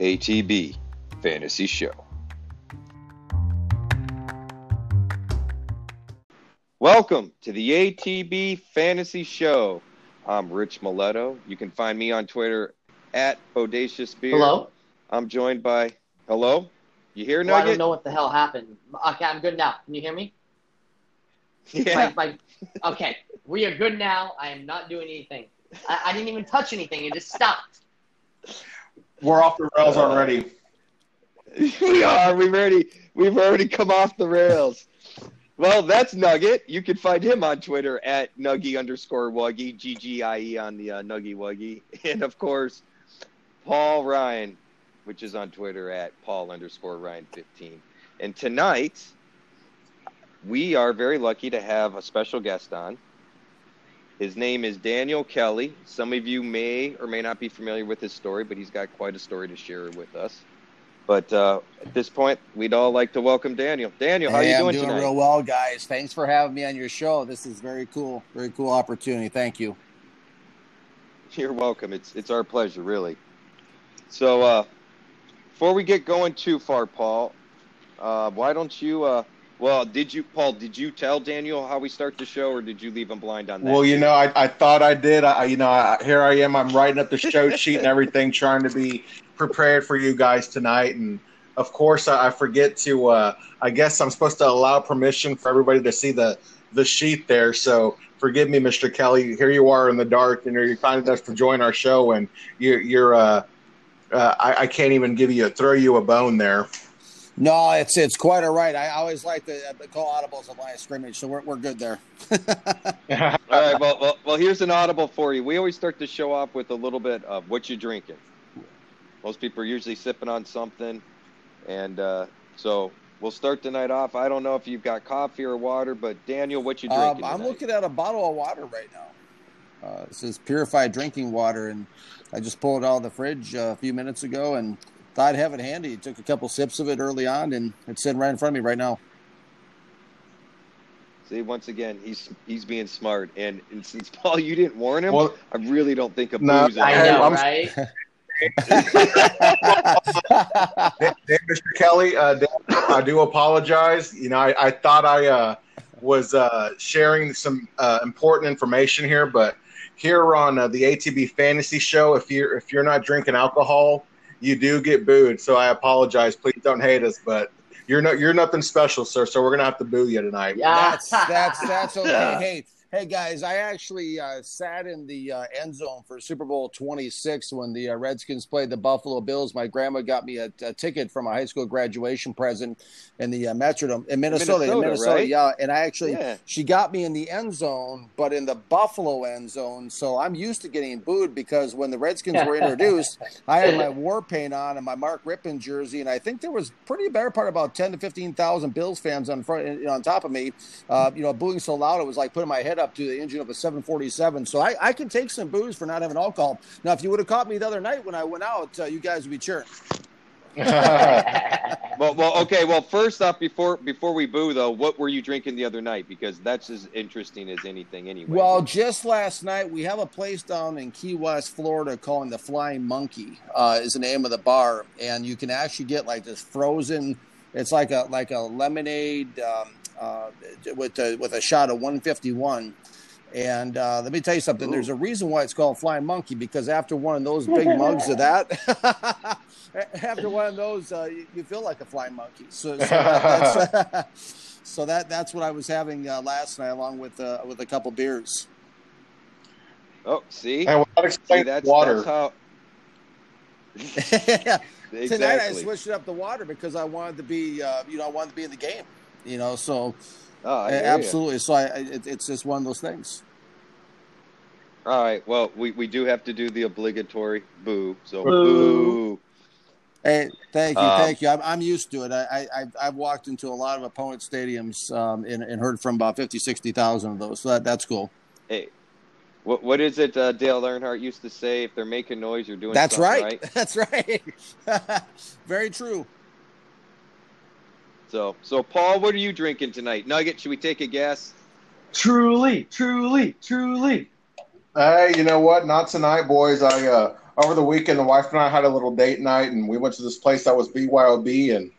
ATB Fantasy Show. Welcome to the ATB Fantasy Show. I'm Rich Mileto. You can find me on Twitter at Bodacious Beer. Hello? I'm joined by hello. You hear Well, I Nugget? don't know what the hell happened. Okay, I'm good now. Can you hear me? Yeah. My, my, okay, we are good now. I am not doing anything. I, I didn't even touch anything. It just stopped. We're off the rails already. we are. We've already we've already come off the rails. Well, that's Nugget. You can find him on Twitter at Nuggy underscore Wuggy, G G I E on the uh, Nuggy Wuggy, and of course, Paul Ryan, which is on Twitter at Paul underscore Ryan fifteen. And tonight, we are very lucky to have a special guest on. His name is Daniel Kelly. Some of you may or may not be familiar with his story, but he's got quite a story to share with us. But uh, at this point, we'd all like to welcome Daniel. Daniel, how hey, you doing? I'm doing tonight? real well, guys. Thanks for having me on your show. This is very cool. Very cool opportunity. Thank you. You're welcome. It's it's our pleasure, really. So, uh, before we get going too far, Paul, uh, why don't you? Well, did you, Paul? Did you tell Daniel how we start the show, or did you leave him blind on that? Well, you know, I, I thought I did. I, you know, I, here I am. I'm writing up the show sheet and everything, trying to be prepared for you guys tonight. And of course, I, I forget to. Uh, I guess I'm supposed to allow permission for everybody to see the the sheet there. So forgive me, Mr. Kelly. Here you are in the dark, and you're kind enough to join our show, and you're you're. Uh, uh, I, I can't even give you a throw you a bone there. No, it's it's quite all right. I always like to uh, call audibles a line of scrimmage, so we're, we're good there. All right. Well, well, well, here's an audible for you. We always start the show off with a little bit of what you're drinking. Most people are usually sipping on something, and uh, so we'll start the night off. I don't know if you've got coffee or water, but Daniel, what you drinking? Um, I'm tonight? looking at a bottle of water right now. Uh, this is purified drinking water, and I just pulled it out of the fridge uh, a few minutes ago and I'd have it handy. Took a couple sips of it early on, and it's sitting right in front of me right now. See, once again, he's he's being smart, and, and since Paul, you didn't warn him, Well- I really don't think of No, booze. I Hey, there. know, I'm- right? Dan- Dan- Mr. Kelly, uh, Dan, I do apologize. You know, I, I thought I uh, was uh, sharing some uh, important information here, but here on uh, the ATB Fantasy Show, if you're if you're not drinking alcohol, you do get booed. So I apologize. Please don't hate us, but you're not you're nothing special, sir. So we're gonna have to boo you tonight. Yeah. That's that's that's okay. Yeah. Hey, hey guys, I actually uh, sat in the uh, end zone for Super Bowl 26 when the uh, Redskins played the Buffalo Bills. My grandma got me a, a ticket from a high school graduation present in the uh, Metrodome in Minnesota. in Minnesota, Minnesota, right? yeah. And I actually Yeah. she got me in the end zone, but in the Buffalo end zone. So I'm used to getting booed because when the Redskins were introduced, I had my war paint on and my Mark Rypien jersey, and I think there was pretty better part about ten to fifteen thousand Bills fans on front on top of me. Uh, you know, booing so loud it was like putting my head up to the engine of a 747. So I, I can take some booze for not having alcohol. Now, if you would have caught me the other night when I went out, uh, you guys would be cheering. Well, well, okay. Well, first off, before before we boo though, what were you drinking the other night? Because that's as interesting as anything, anyway. Well, just last night we have a place down in Key West, Florida, called the Flying Monkey. Uh, is the name of the bar, and you can actually get like this frozen. It's like a like a lemonade um, uh, with a, with a shot of 151. And uh, let me tell you something. There's a reason why it's called Flying Monkey because after one of those big mugs of that, after one of those, uh, you, you feel like a flying monkey. So, so, that, that's, so that that's what I was having uh, last night, along with uh, with a couple beers. oh, see, and well, that see, that's water. That's how. Tonight I Exactly. switched up the water because I wanted to be, uh, you know, I wanted to be in the game. You know, so Oh, I hear absolutely. So I, I it, it's just one of those things. All right. Well, we, we do have to do the obligatory boo. So Boo. boo. Hey, thank you, Um, thank you. I'm, I'm used to it. I, I I've, I've walked into a lot of opponent stadiums um, and, and heard from about 50, 60,000 of those. So that, that's cool. Hey, what what is it? Uh, Dale Earnhardt used to say: "If they're making noise, you're doing That's something right. That's right. Very true. So, so Paul, what are you drinking tonight? Nugget? Should we take a guess? truly, truly, truly. Hey, you know what? Not tonight, boys. I uh, over the weekend, the wife and I had a little date night, and we went to this place that was BYOB, and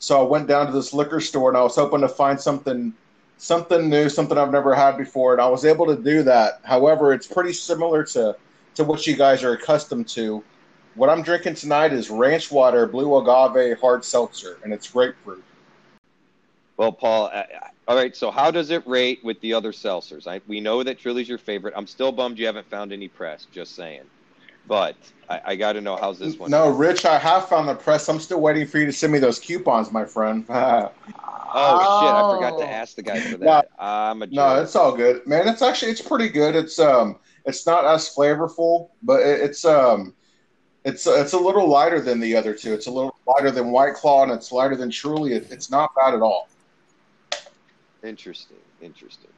so I went down to this liquor store, and I was hoping to find something something new, something I've never had before, and I was able to do that. However, it's pretty similar to to what you guys are accustomed to. What I'm drinking tonight is ranch water, blue agave hard seltzer, and it's grapefruit. Well, Paul, uh, all right. So, how does it rate with the other seltzers? I, we know that Truly's your favorite. I'm still bummed you haven't found any press. Just saying. But I, I got to know how's this one. No, Rich, I have found the press. I'm still waiting for you to send me those coupons, my friend. oh, shit! I forgot to ask the guy for that. No, I'm a jerk. no, it's all good, man. It's actually it's pretty good. It's um, it's not as flavorful, but it, it's um, it's it's a little lighter than the other two. It's a little lighter than White Claw, and it's lighter than Truly. It, it's not bad at all. Interesting. Interesting.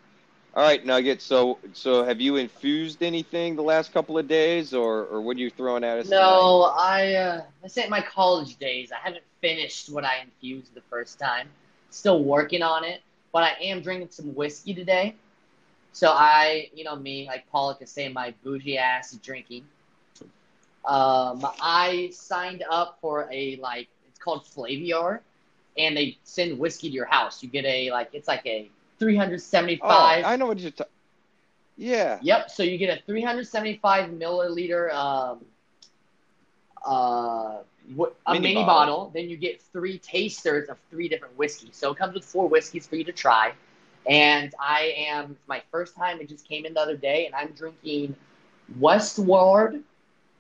All right, Nugget. So, so have you infused anything the last couple of days, or or what are you throwing at us? No, I uh, this ain't my college days. I haven't finished what I infused the first time. Still working on it, but I am drinking some whiskey today. So I, you know me, like Paula could say, my bougie ass drinking. Um, I signed up for a like it's called Flaviar, and they send whiskey to your house. You get a like it's like a Oh, 375. I know what you're talking. Yeah. Yep. So you get a 375 milliliter um, uh, wh- a Mini mini, bottle. bottle. Then you get three tasters of three different whiskeys. So it comes with four whiskeys for you to try. And I am my first time. It just came in the other day, and I'm drinking Westward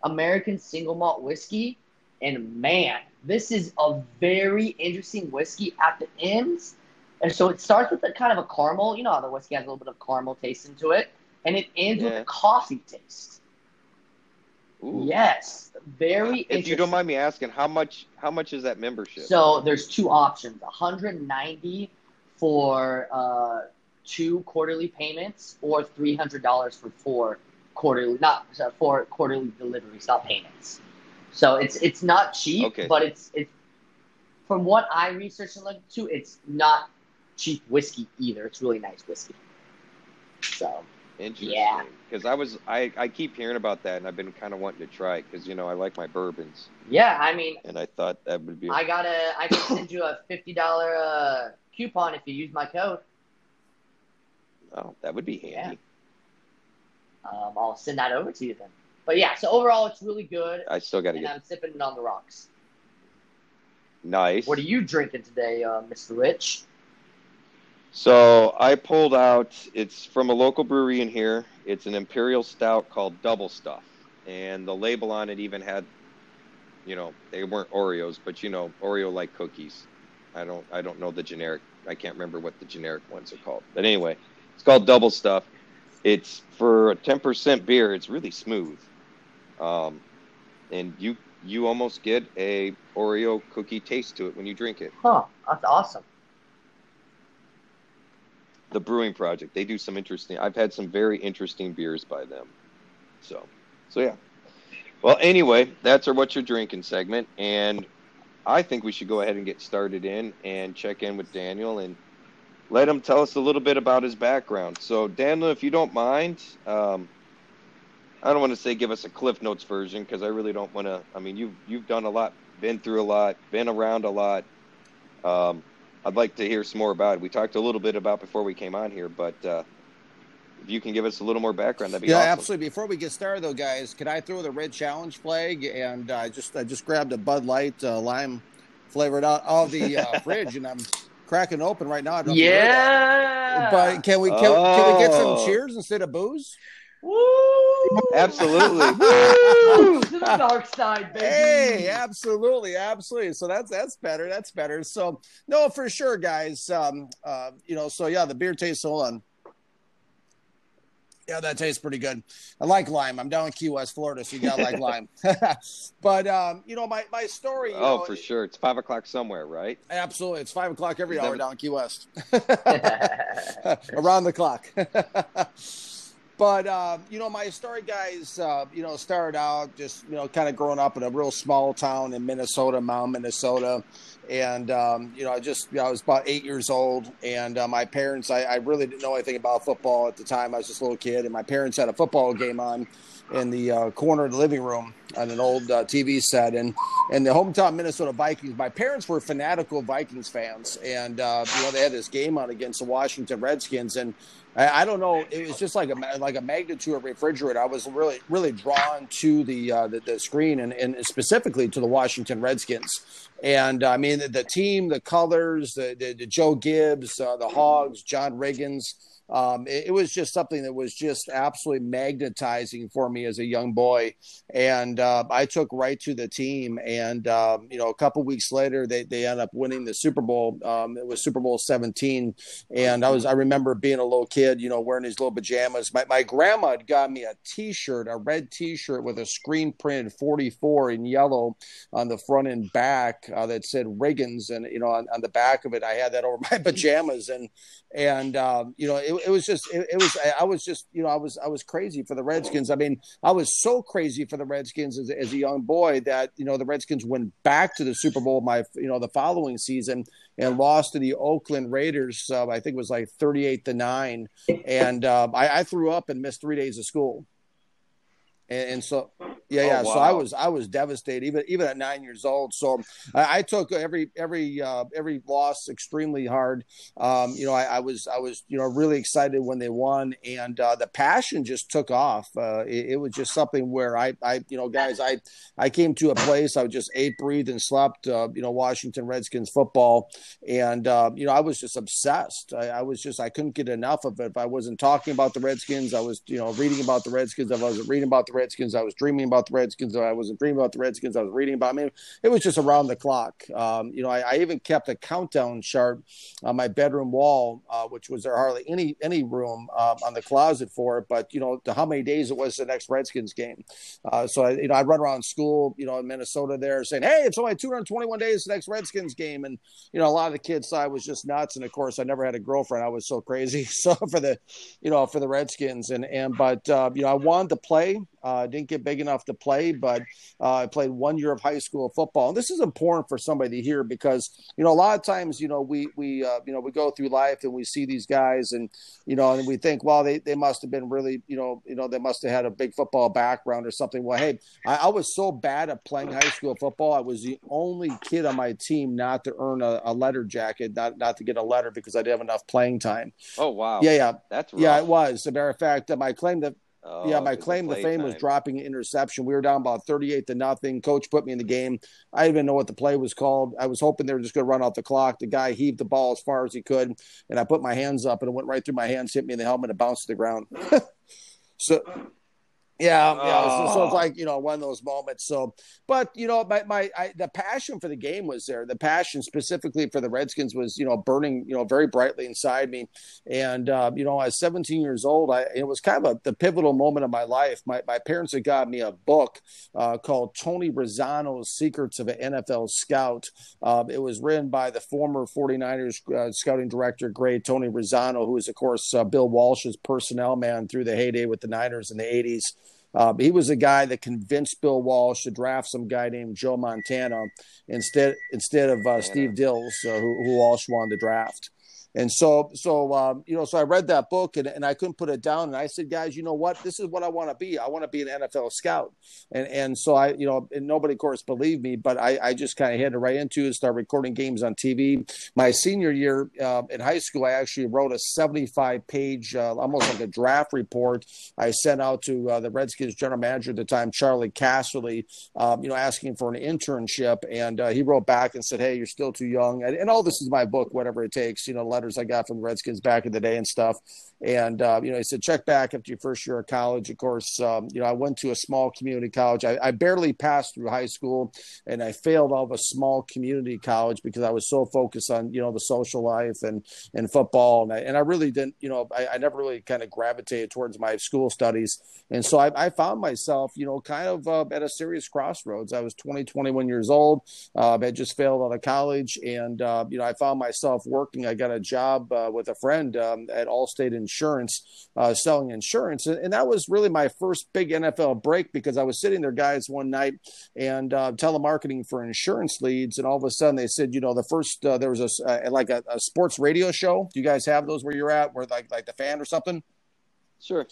American Single Malt Whiskey. And man, this is a very interesting whiskey at the ends. And so it starts with a kind of a caramel. You know how the whiskey has a little bit of caramel taste into it, and it ends with a coffee taste. Ooh. Yes, very. If you don't mind me asking, how much how much is that membership? So there's two options: 190 for uh, two quarterly payments, or $300 for four quarterly, not so four quarterly deliveries, not payments. So it's it's not cheap, Okay. but it's it's from what I researched and looked to, it's not cheap whiskey either. It's really nice whiskey. So Interesting. Yeah. Because I was I I keep hearing about that, and I've been kind of wanting to try it because you know I like my bourbons, yeah, I mean, and I thought that would be. I got a I can send you a fifty dollar uh, coupon if you use my code. oh, that would be handy. Um, I'll send that over to you then. But yeah, so overall, it's really good, I still got to get I'm sipping it on the rocks. nice. What are you drinking today, uh, Mr. Rich? So I pulled out. It's from a local brewery in here. It's an imperial stout called Double Stuff, and the label on it even had, you know, they weren't Oreos, but you know, Oreo-like cookies. I don't, I don't know the generic. I can't remember what the generic ones are called. But anyway, it's called Double Stuff. It's for a ten percent beer. It's really smooth, um, and you you almost get a Oreo cookie taste to it when you drink it. Huh, that's awesome. the Brewing Project. They do some interesting. I've had some very interesting beers by them. So, so yeah. Well, anyway, that's our what you're drinking segment, and I think we should go ahead and get started in and check in with Daniel and let him tell us a little bit about his background. So, Daniel, if you don't mind, um, I don't want to say give us a Cliff Notes version because I really don't want to. I mean, you've you've done a lot, been through a lot, been around a lot. Um, I'd like to hear some more about it. We talked a little bit about before we came on here, but uh, if you can give us a little more background, that'd be yeah, awesome. absolutely. Before we get started, though, guys, could I throw the red challenge flag? And I just I just grabbed a Bud Light uh, lime flavored out of the uh, fridge, and I'm cracking open right now. I don't know if you heard Yeah. But can we can, can we get some Oh. cheers instead of booze? Woo! Absolutely. To the dark side, baby. Hey, absolutely, absolutely. So that's that's better. That's better. So no, for sure, guys. Um, uh, you know, so yeah, the beer tastes. Hold on. Yeah, that tastes pretty good. I like lime. I'm down in Key West, Florida, so you gotta like lime. but um, you know, my my story. You oh, know, for sure. It's five o'clock somewhere, right? Absolutely, it's five o'clock every hour down in Key West. around the clock. But uh, you know, my story, guys, uh, you know, started out just you know, kind of growing up in a real small town in Minnesota, Mound, Minnesota, and um, you know, I just you know, I was about eight years old, and uh, my parents, I, I really didn't know anything about football at the time. I was just a little kid, and my parents had a football game on in the uh, corner of the living room on an old uh, TV set, and and the hometown Minnesota Vikings. My parents were fanatical Vikings fans, and uh, you know they had this game on against the Washington Redskins, and I, I, don't know, it was just like a like a magnitude refrigerator. I was really really drawn to the uh, the, the, screen and, and specifically to the Washington Redskins. And I mean the, the team, the colors, the, the, the Joe Gibbs, uh, the Hogs, John Riggins um, it, it, was just something that was just absolutely magnetizing for me as a young boy. And uh, I took right to the team. And, um, you know, a couple weeks later, they, they ended up winning the Super Bowl. Um, it was Super Bowl 17. And I was, I remember being a little kid, you know, wearing these little pajamas. My, my grandma had got me a t shirt, a red t shirt with a screen printed 44 in yellow on the front and back uh, that said Riggins. And, you know, on, on the back of it, I had that over my pajamas. And, and, um, you know, it, it was just it, it, was I was just you know I was I was crazy for the Redskins. I mean I was so crazy for the Redskins as, as a young boy that you know the Redskins went back to the Super Bowl my you know the following season and lost to the Oakland Raiders. Uh, I think it was like thirty eight to nine, and uh, I, I threw up and missed three days of school. And, and so yeah, yeah. Oh, wow. So I was I was devastated even even at nine years old. So I, I took every every uh, every loss extremely hard. Um, you know, I, I, was I was you know really excited when they won, and uh, the passion just took off. Uh, it, it, was just something where I I you know guys I I came to a place I just ate, breathed, and slept. Uh, you know, Washington Redskins football, and uh, you know I was just obsessed. I, I, was just I couldn't get enough of it. If I wasn't talking about the Redskins, I was you know reading about the Redskins. If I wasn't reading about the Redskins, I was dreaming about the Redskins. I wasn't dreaming about the Redskins. I was reading about. I mean, it was just around the clock. Um, you know, I, I, even kept a countdown chart on my bedroom wall, uh, which was there hardly any any room um, on the closet for it. But you know, how many days it was the next Redskins game. Uh, so I, you know, I'd run around school, you know, in Minnesota there, saying, "Hey, it's only 221 days the next Redskins game," and you know, a lot of the kids thought I was just nuts. And of course, I never had a girlfriend. I was so crazy. So for the, you know, for the Redskins, and and but uh, you know, I wanted to play. Uh, didn't get big enough to play, but uh, I played one year of high school football. And this is important for somebody to hear because you know a lot of times you know we we uh, you know we go through life and we see these guys and you know and we think well they, they must have been really you know you know they must have had a big football background or something. Well, hey, I, I was so bad at playing high school football. I was the only kid on my team not to earn a, a letter jacket, not not to get a letter because I didn't have enough playing time. Oh wow! Yeah, yeah, that's rough. yeah. It was. As a matter of fact, that my claim to Oh, yeah, my claim to fame time. was dropping an interception. We were down about 38 to nothing. Coach put me in the game. I didn't even know what the play was called. I was hoping they were just going to run out the clock. The guy heaved the ball as far as he could, and I put my hands up, and it went right through my hands, hit me in the helmet, and bounced to the ground. so yeah, yeah. So, so, it's like you know one of those moments. So, but you know, my my I, the passion for the game was there. The passion specifically for the Redskins was you know burning you know very brightly inside me. And uh, you know, I was 17 years old. I it was kind of a, the pivotal moment of my life. My my parents had got me a book uh, called Tony Razzano's Secrets of an NFL Scout. Uh, it was written by the former 49ers uh, scouting director, Gray Tony Razzano, who is of course uh, Bill Walsh's personnel man through the heyday with the Niners in the 80s. Uh, he was a guy that convinced Bill Walsh to draft some guy named Joe Montana instead instead of uh, Steve Dils, uh, who, who Walsh wanted to draft. And so, so um, you know, so I read that book and, and I couldn't put it down. And I said, guys, you know what? This is what I want to be. I want to be an NFL scout. And and so I, you know, and nobody, of course, believed me, but I, I just kind of had to right into it, start recording games on TV. My senior year uh, in high school, I actually wrote a 75 page, uh, almost like a draft report. I sent out to uh, the Redskins general manager at the time, Charley Casserly, um, you know, asking for an internship. And uh, he wrote back and said, hey, you're still too young. And, and all this is my book, whatever it takes, you know, letters I got from the Redskins back in the day and stuff. And, uh, you know, he said, check back after your first year of college. Of course, um, you know, I went to a small community college. I, I, barely passed through high school and I failed out of a small community college because I was so focused on, you know, the social life and, and football. And I, and I really didn't, you know, I, I never really kind of gravitated towards my school studies. And so I, I found myself, you know, kind of uh, at a serious crossroads. I was 20, 21 years old. Uh, I had just failed out of college. And, uh, you know, I found myself working. I got a job uh, with a friend um, at Allstate Insurance, uh, selling insurance, and, and, that was really my first big NFL break because I was sitting there, guys, one night and uh, telemarketing for insurance leads, and all of a sudden they said, you know, the first uh, there was a uh, like a, a, sports radio show. Do you guys have those where you're at, where like like the fan or something? Sure.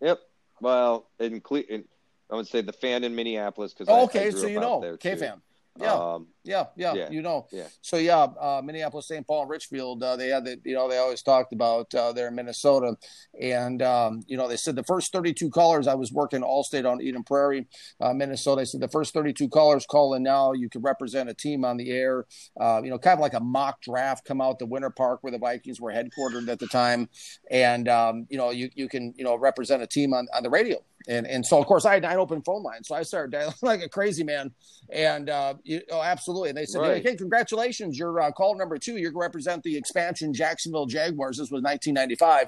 Yep. Well, in, Cle- in I would say the fan in Minneapolis because oh, okay, so you know, K fan. Yeah. Um, yeah, yeah, yeah, you know. Yeah. So yeah, uh, Minneapolis, St. Paul, and Richfield. Uh, they had the, you know, they always talked about uh, there in Minnesota, and um, you know, they said the first 32 callers. I was working Allstate on Eden Prairie, uh, Minnesota. They said the first 32 callers call in now. You could represent a team on the air. Uh, you know, kind of like a mock draft. Come out to Winter Park where the Vikings were headquartered at the time, and um, you know, you you can you know represent a team on on the radio. And and so of course I had nine open phone lines, so I started dialing like a crazy man, and uh, you, oh, absolutely. And they said, right. "Hey, congratulations, you're uh, call number two. You're going to represent the expansion Jacksonville Jaguars." This was 1995,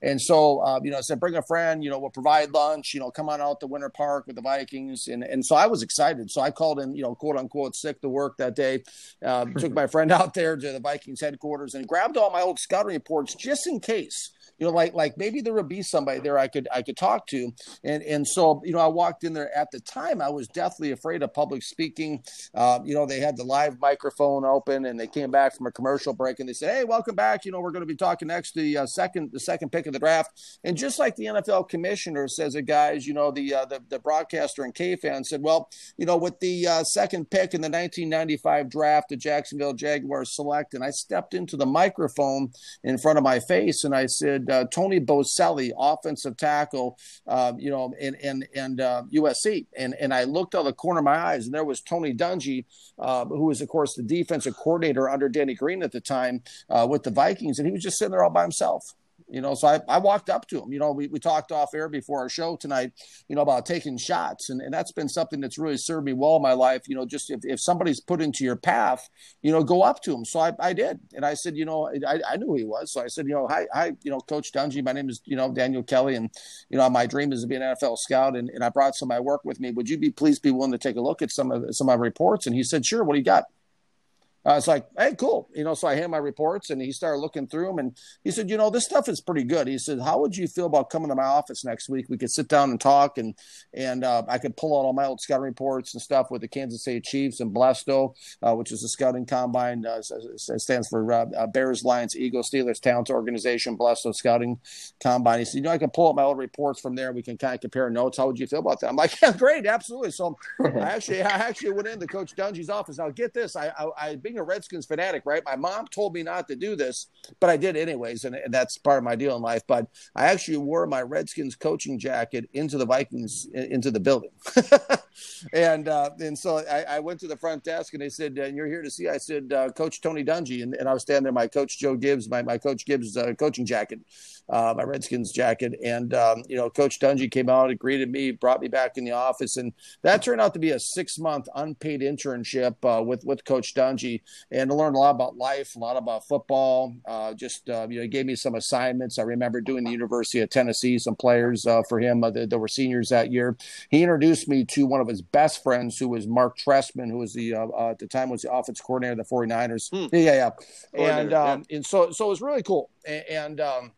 and so uh, you know, I said, "Bring a friend. You know, we'll provide lunch. You know, come on out to Winter Park with the Vikings." And and so I was excited. So I called in, you know, quote unquote, sick to work that day. Uh, took my friend out there to the Vikings headquarters and grabbed all my old scouting reports just in case you know, like like maybe there would be somebody there I could I could talk to, and and so you know I walked in there at the time I was deathly afraid of public speaking. Uh, you know, they had the live microphone open, and they came back from a commercial break, and they said, "Hey, welcome back. You know, we're going to be talking next the uh, second the second pick of the draft." And just like the NFL commissioner says, it guys, you know, the uh, the, the broadcaster and K fan said, "Well, you know, with the uh, second pick in the 1995 draft, the Jacksonville Jaguars select," and I stepped into the microphone in front of my face, and I said uh, Tony Boselli, offensive tackle, uh, you know, in in, uh, USC, and and I looked out of the corner of my eyes, and there was Tony Dungy, uh, who was of course the defensive coordinator under Denny Green at the time uh, with the Vikings, and he was just sitting there all by himself. You know, so I, I walked up to him. You know, we, we talked off air before our show tonight, you know, about taking shots. And, and that's been something that's really served me well in my life. You know, just if, if somebody's put into your path, you know, go up to him. So I, I did. And I said, you know, I, I knew he was. So I said, you know, hi, hi, you know, Coach Dungy, my name is, you know, Daniel Kelly. And, you know, my dream is to be an NFL scout. And, and I brought some of my work with me. Would you be please be willing to take a look at some of some of my reports? And he said, sure. What do you got? I was like, hey, cool. You know, so I hand my reports and he started looking through them and he said, you know, this stuff is pretty good. He said, how would you feel about coming to my office next week? We could sit down and talk and, and uh, I could pull out all my old scouting reports and stuff with the Kansas City Chiefs and BLESTO, uh, which is a scouting combine, uh, stands for uh, uh, Bears, Lions, Eagles, Steelers, Talent Organization, BLESTO Scouting Combine. He said, you know, I can pull out my old reports from there. We can kind of compare notes. How would you feel about that? I'm like, yeah, great. Absolutely. So I actually, I actually went into Coach Dungy's office. Now get this. I, I, I a Redskins fanatic, right? My mom told me not to do this, but I did anyways, and, and that's part of my deal in life. But I actually wore my Redskins coaching jacket into the Vikings into the building, and uh, and so I, I, went to the front desk and they said, uh, "You're here to see." I said, uh, "Coach Tony Dungy," and, and I was standing there, my coach Joe Gibbs, my my coach Gibbs uh, coaching jacket, uh, my Redskins jacket, and um, you know, Coach Dungy came out and greeted me, brought me back in the office, and that turned out to be a six month unpaid internship uh, with with Coach Dungy, and to learn a lot about life, a lot about football. Uh, just uh, you know, he gave me some assignments. I remember doing the University of Tennessee, some players uh, for him uh, that, that, were seniors that year. He introduced me to one of his best friends, who was Mark Trestman, who was the uh, at the time was the offense coordinator of the 49ers. Hmm. Yeah, yeah, and um, yeah. and so so it was really cool, and. and um,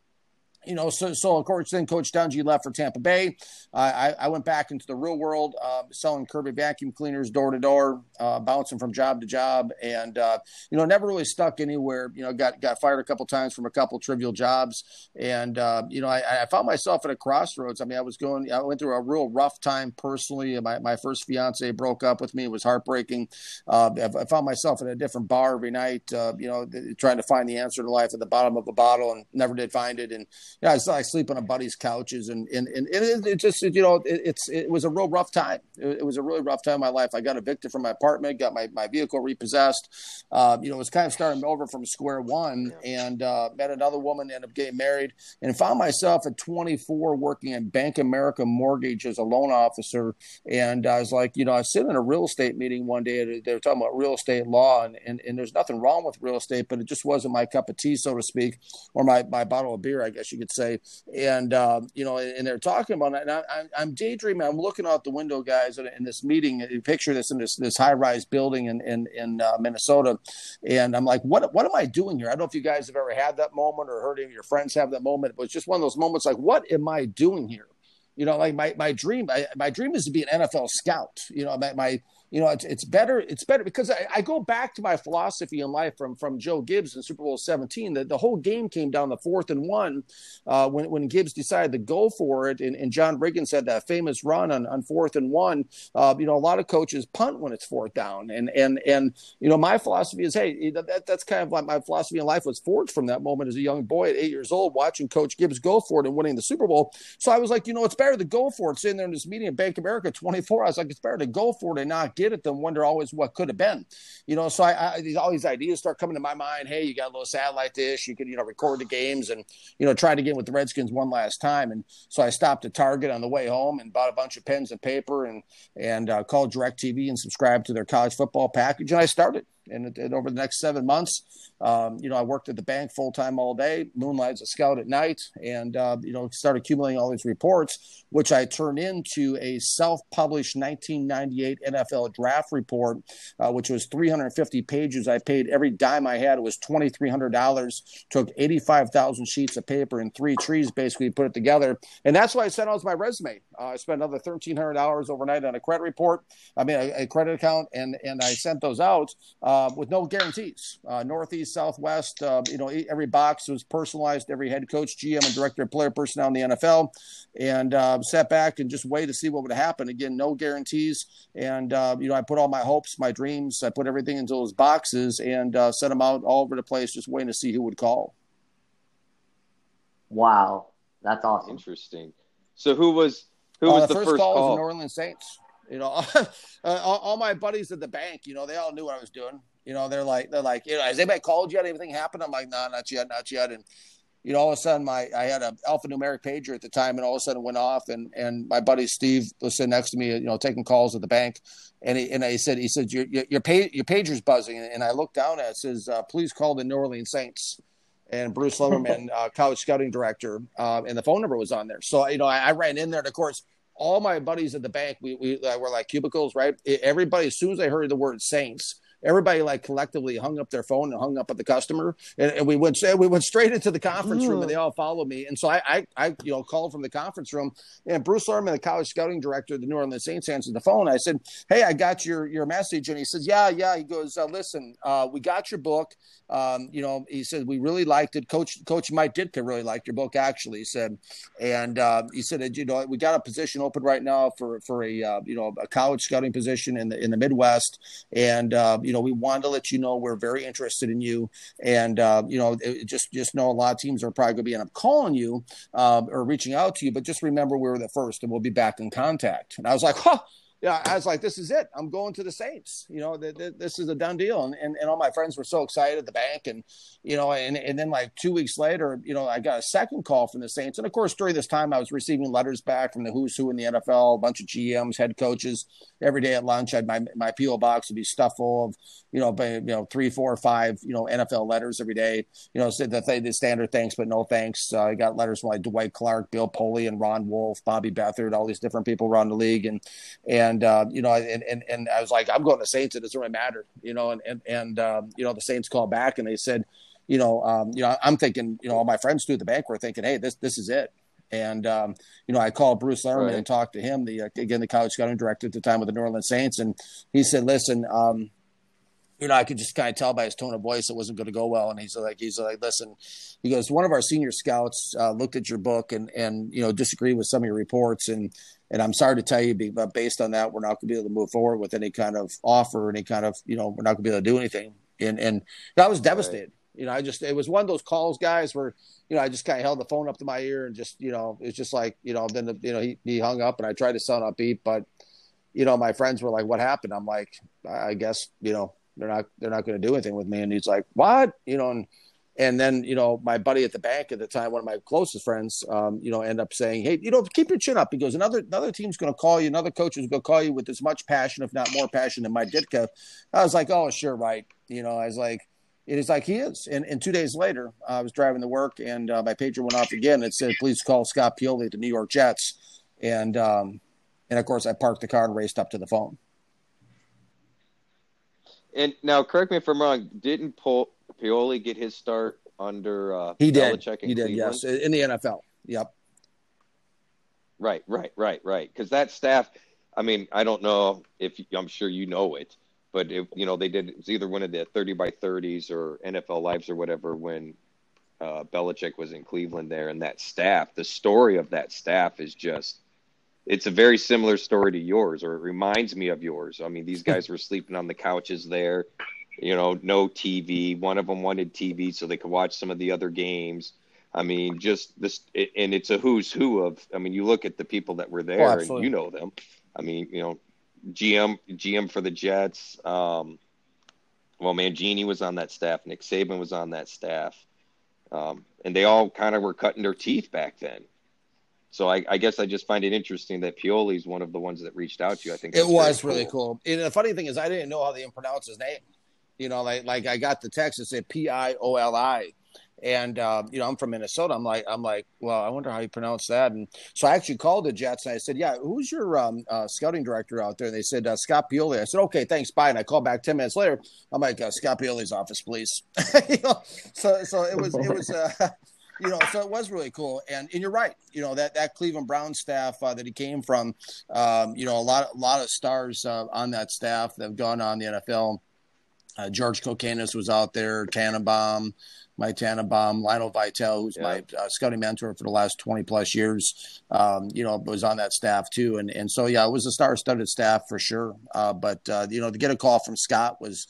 you know, so so of course then Coach Dungy left for Tampa Bay. I, I went back into the real world, uh, selling Kirby vacuum cleaners door to door, uh, bouncing from job to job, and uh, you know never really stuck anywhere. You know, got got fired a couple times from a couple trivial jobs, and uh, you know I, I, found myself at a crossroads. I mean, I was going, I went through a real rough time personally. My my first fiance broke up with me; it was heartbreaking. Uh, I, found myself in a different bar every night. Uh, you know, trying to find the answer to life at the bottom of a bottle, and never did find it. And yeah, I, I sleep on a buddy's couches, and and, and it, it just you know it, it's it was a real rough time. It, it, was a really rough time in my life. I got evicted from my apartment, got my, my vehicle repossessed. Uh, you know, it was kind of starting over from square one, and uh, met another woman, ended up getting married, and found myself at 24 working at Bank America Mortgage as a loan officer. And I was like, you know, I was sitting in a real estate meeting one day. They were talking about real estate law, and, and, and there's nothing wrong with real estate, but it just wasn't my cup of tea, so to speak, or my, my bottle of beer, I guess you could would say. And uh, you know, and they're talking about it. And I, I'm daydreaming. I'm looking out the window, guys, in this meeting. You picture this in this this high rise building in in, in uh, Minnesota, and I'm like, what what am I doing here? I don't know if you guys have ever had that moment or heard any of your friends have that moment. It was just one of those moments like, what am I doing here? You know, like my my dream, I, my dream is to be an NFL scout. You know, my, my you know, it's, it's better. It's better because I, I, go back to my philosophy in life from from Joe Gibbs in Super Bowl 17. That the whole game came down the fourth and one uh, when when Gibbs decided to go for it, and, and John Riggins had that famous run on, on fourth and one. Uh, you know, a lot of coaches punt when it's fourth down, and and and you know, my philosophy is, hey, that, that's kind of like my philosophy in life was forged from that moment as a young boy at eight years old, watching Coach Gibbs go for it and winning the Super Bowl. So I was like, you know, it's better to go for it. Sitting there in this meeting at Bank America 24, I was like, it's better to go for it and not get it than wonder always what could have been. You know, so I, I all these ideas start coming to my mind. Hey, you got a little satellite dish, you could you know record the games and you know try to get with the Redskins one last time. And so I stopped at Target on the way home and bought a bunch of pens and paper and and uh, called Directv and subscribed to their college football package. And I started. And, and, over the next seven months, um, you know, I worked at the bank full time all day, moonlight as a scout at night, and uh, you know, started accumulating all these reports, which I turned into a self published 1998 NFL draft report, uh, which was 350 pages. I paid every dime I had. It was $2,300. Took 85,000 sheets of paper and three trees, basically put it together, and that's why I sent out my resume. Uh, I spent another $1,300 overnight on a credit report. I mean, a, a credit account, and and I sent those out. Uh, uh, with no guarantees. Uh, Northeast, Southwest, uh, you know, every box was personalized. Every head coach, GM, and director of player personnel in the NFL, and uh, sat back and just wait to see what would happen. Again, no guarantees. And uh, you know, I put all my hopes, my dreams, I put everything into those boxes and uh, set them out all over the place, just waiting to see who would call. Wow, that's awesome. Interesting. So who was who was the, the, first, first call? call? Was the New Orleans Saints. You know, all, all, my buddies at the bank, you know, they all knew what I was doing. You know, they're like, they're like, you know, has anybody called yet? Anything happened? I'm like, no, nah, not yet, not yet. And you know, all of a sudden, my I had a alphanumeric pager at the time, and all of a sudden it went off, and and my buddy Steve was sitting next to me, you know, taking calls at the bank, and he and I said, he said, your your your, page, your pager's buzzing, and I looked down at it, it says, uh, please call the New Orleans Saints and Bruce Lemmerman, uh, college scouting director, uh, and the phone number was on there. So you know, I, I, ran in there, and of course, all my buddies at the bank, we we uh, were like cubicles, right? Everybody, as soon as they heard the word Saints, everybody like collectively hung up their phone and hung up at the customer, and, and we went we went straight into the conference room, and they all followed me. And so I, I, I you know called from the conference room, and Bruce Lemmerman, the college scouting director of the New Orleans Saints, answered the phone. I said, "Hey, I got your your message," and he says, "Yeah, yeah." He goes, uh, "Listen, uh, we got your book. Um, you know," he said, "We really liked it. Coach Coach Mike Ditka really liked your book, actually." He said, and uh, he said, "You know, we got a position open right now for for a uh, you know a college scouting position in the in the Midwest, and uh, you know we wanted to let you know we're very interested in you, and uh, you know just just know a lot of teams are probably going to be end up calling you uh, or reaching out to you, but just remember we were the first, and we'll be back in contact. And I was like, huh yeah, I was like, this is it. I'm going to the Saints. You know, th- th- this is a done deal. And, and, and all my friends were so excited at the bank. And, you know, and, and then like two weeks later, you know, I got a second call from the Saints. And of course, during this time, I was receiving letters back from the who's who in the NFL, a bunch of GMs, head coaches. Every day at lunch, I had my, my PO box would be stuffed full of, you know, you know, three, four, five, you know, NFL letters every day. You know, said they the standard thanks, but no thanks. Uh, I got letters from like Dwight Clark, Bill Polian, and Ron Wolf, Bobby Beathard, all these different people around the league. And, and, uh, you know, and, and, and I was like, I'm going to Saints. It doesn't really matter, you know, and, and, and, um, you know, the Saints called back and they said, you know, um, you know, I'm thinking, you know, all my friends through the bank were thinking, Hey, this, this is it. And, um, you know, I called Bruce Lemmerman right. and talked to him, the, uh, again, the college scouting director at the time with the New Orleans Saints. And he said, listen, um, you know, I could just kind of tell by his tone of voice it wasn't going to go well. And he's like, he's like, listen, he goes, one of our senior scouts uh, looked at your book and and you know disagreed with some of your reports, and and I'm sorry to tell you, but based on that, we're not going to be able to move forward with any kind of offer, any kind of you know, we're not going to be able to do anything. And and I was devastated. Right. You know, I just it was one of those calls, guys, where you know I just kind of held the phone up to my ear and just you know it's just like you know then the, you know he he hung up and I tried to sound upbeat, but you know my friends were like, "What happened?" I'm like, "I guess you know they're not they're not going to do anything with me." And he's like, "What?" You know, and and then, you know, my buddy at the bank at the time, one of my closest friends, um, you know, end up saying, Hey, you know, keep your chin up. Goes, another, another team's going to call you. Another coach is going to call you with as much passion, if not more passion than Mike Ditka. I was like, Oh, sure. Right. You know, I was like, it is like, he is. And, and two days later, I was driving to work and uh, my pager went off again. It said, please call Scott Pioli at the New York Jets. And, um, and of course, I parked the car and raced up to the phone. And now, correct me if I'm wrong. Didn't Paul, Pioli get his start under uh, he did? He did, Cleveland? yes, in the NFL. Yep. Right, right, right, right. Because that staff, I mean, I don't know if I'm sure you know it, but if you know they did it was either one of the 30 by 30s or NFL Lives or whatever when uh, Belichick was in Cleveland there, and that staff, the story of that staff is just. It's a very similar story to yours, or it reminds me of yours. I mean, these guys were sleeping on the couches there, you know, no TV. One of them wanted TV so they could watch some of the other games. I mean, just this, and it's a who's who of. I mean, you look at the people that were there, and you know them. I mean, you know, GM GM for the Jets. Um, well, Mangini was on that staff. Nick Saban was on that staff, um, and they all kind of were cutting their teeth back then. So I, I guess I just find it interesting that Pioli's one of the ones that reached out to you. I think It was really cool. And the funny thing is, I didn't know how they even pronounce his name. You know, like like I got the text that said P I O L I, and uh, you know I'm from Minnesota. I'm like I'm like, well, I wonder how you pronounce that. And so I actually called the Jets and I said, yeah, who's your um, uh, scouting director out there? And they said uh, Scott Pioli. I said, okay, thanks, bye. And I called back ten minutes later. I'm like, uh, Scott Pioli's office, please. you know, so so it was it was. Uh, you know, so it was really cool. And and you're right. You know that that Cleveland Brown staff uh, that he came from. Um, you know, a lot a lot of stars uh, on that staff that have gone on the NFL. Uh, George Kokinis was out there, Tannenbaum, Mike Tannenbaum, Lionel Vital, who's Yeah. my uh, scouting mentor for the last 20 plus years, um, you know, was on that staff too. And, and so, yeah, it was a star studded staff for sure. Uh, but, uh, you know, to get a call from Scott was,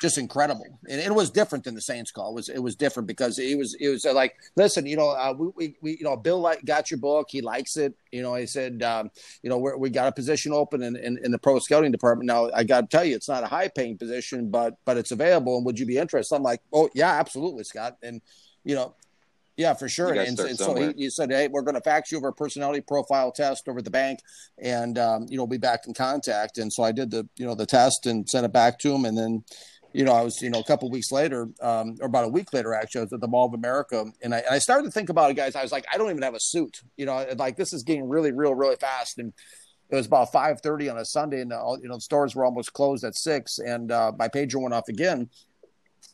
just incredible, and it was different than the Saints call. It was it was different because it was it was like, listen, you know, uh, we, we we you know, Bill like got your book, he likes it. You know, he said, um, you know, we're, we got a position open in, in, in the pro scouting department. Now, I got to tell you, it's not a high paying position, but but it's available, and would you be interested? I'm like, oh yeah, absolutely, Scott, and you know. Yeah, for sure. And, and so he, he said, "Hey, we're going to fax you over a personality profile test over the bank, and um, you know, be back in contact." And so I did the you know the test and sent it back to him, and then you know, I was, you know, a couple weeks later, um, or about a week later, actually, I was at the Mall of America, and I, and I started to think about it, guys. I was like, I don't even have a suit, you know, like this is getting really, real, really fast. And it was about five thirty on a Sunday, and all, you know, the stores were almost closed at six, and uh, my pager went off again,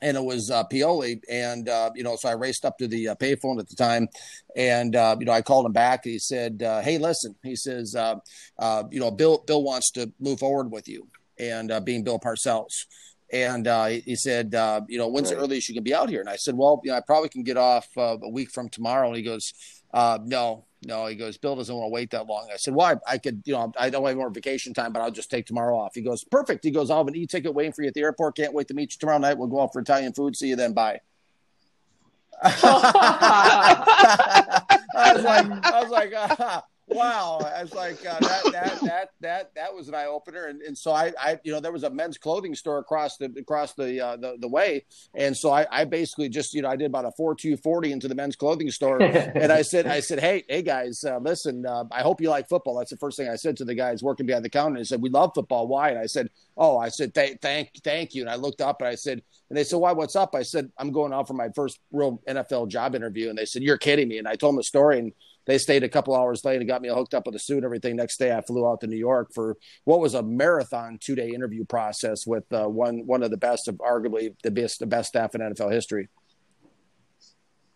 and it was uh, Pioli, and uh, you know, so I raced up to the uh, payphone at the time, and uh, you know, I called him back. He said, uh, "Hey, listen," he says, uh, uh, "You know, Bill, Bill wants to move forward with you." And being Bill Parcells, and uh, he- he said, uh, "You know, when's the earliest you can be out here?" And I said, "Well, you know, I probably can get off uh, a week from tomorrow." And he goes, uh, "No, no." He goes, "Bill doesn't want to wait that long." I said, "Well, I, I could, you know, I don't have more vacation time, but I'll just take tomorrow off." He goes, "Perfect." He goes, "I'll have an e-ticket waiting for you at the airport. Can't wait to meet you tomorrow night. We'll go out for Italian food. See you then. Bye." I was like, I was like, uh, wow. I was like, uh, that, that, that, that, that was an eye opener. And, and so I, I, you know, there was a men's clothing store across the, across the, uh, the, the way. And so I, I basically just, you know, I did about a four, two forty into the men's clothing store. and I said, I said, Hey, Hey guys, uh, listen, uh, I hope you like football. That's the first thing I said to the guys working behind the counter. And said, we love football. Why? And I said, Oh, I said, thank, thank, thank you. And I looked up and I said, and they said, why, what's up? I said, I'm going out for my first real NFL job interview. And they said, you're kidding me. And I told them the story and they stayed a couple hours late and got me hooked up with a suit and everything. Next day I flew out to New York for what was a marathon two day interview process with uh, one, one of the best of arguably the best, the best staff in NFL history.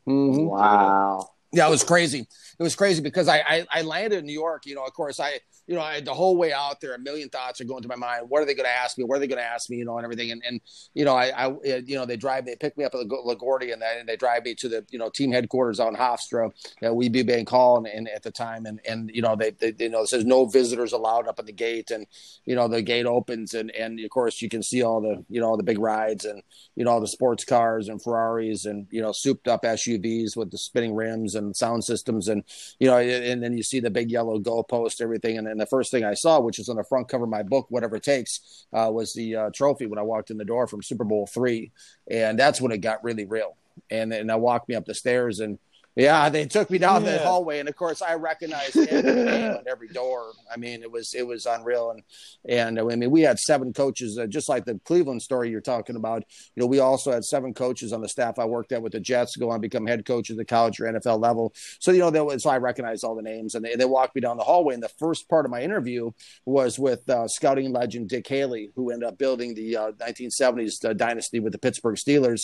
Mhm. Wow. Yeah, it was crazy. It was crazy because I, I I landed in New York. You know, of course, I you know I, the whole way out there, a million thoughts are going through my mind. What are they going to ask me? What are they going to ask me? You know, and everything. And and you know, I, I you know they drive they pick me up at LaGuardia and, and they drive me to the you know team headquarters in Hofstra, uh, Weeb Ewbank Hall, and, and at the time, and and you know they, they you know it says no visitors allowed up at the gate, and you know the gate opens, and and of course you can see all the you know all the big rides and you know all the sports cars and Ferraris and you know souped up SUVs with the spinning rims and sound systems and you know and then you see the big yellow goalpost everything. And then the first thing I saw which is on the front cover of my book whatever it takes uh, was the uh, trophy when I walked in the door from Super Bowl three. And that's when it got really real. And then I walked me up the stairs and Yeah, they took me down the hallway, and of course, I recognized every name at every door. I mean, it was it was unreal, and and I mean, we had seven coaches, uh, just like the Cleveland story you're talking about. You know, we also had seven coaches on the staff I worked at with the Jets go on to become head coach at the college or NFL level. So you know, they, so I recognized all the names, and they, they walked me down the hallway. And the first part of my interview was with uh, scouting legend Dick Haley, who ended up building the uh, 1970s uh, dynasty with the Pittsburgh Steelers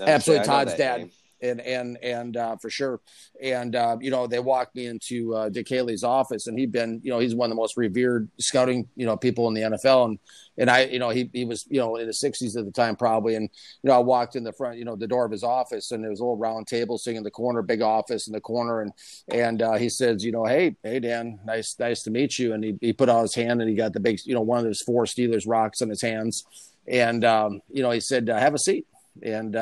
Absolutely, I Todd's dad. name. And and and uh, for sure. And uh, you know, they walked me into uh, Dick office, and he'd been, you know, he's one of the most revered scouting, you know, people in the NFL. And and I, you know, he he was, you know, in the sixties at the time probably. And you know, I walked in the front, you know, the door of his office, and there was a little round table sitting in the corner, big office in the corner, and and uh, he says, you know, hey, hey, Dan, nice nice to meet you. And he he put out his hand, and he got the big, you know, one of those four Steelers rocks in his hands, and um, you know, he said, uh, have a seat, and.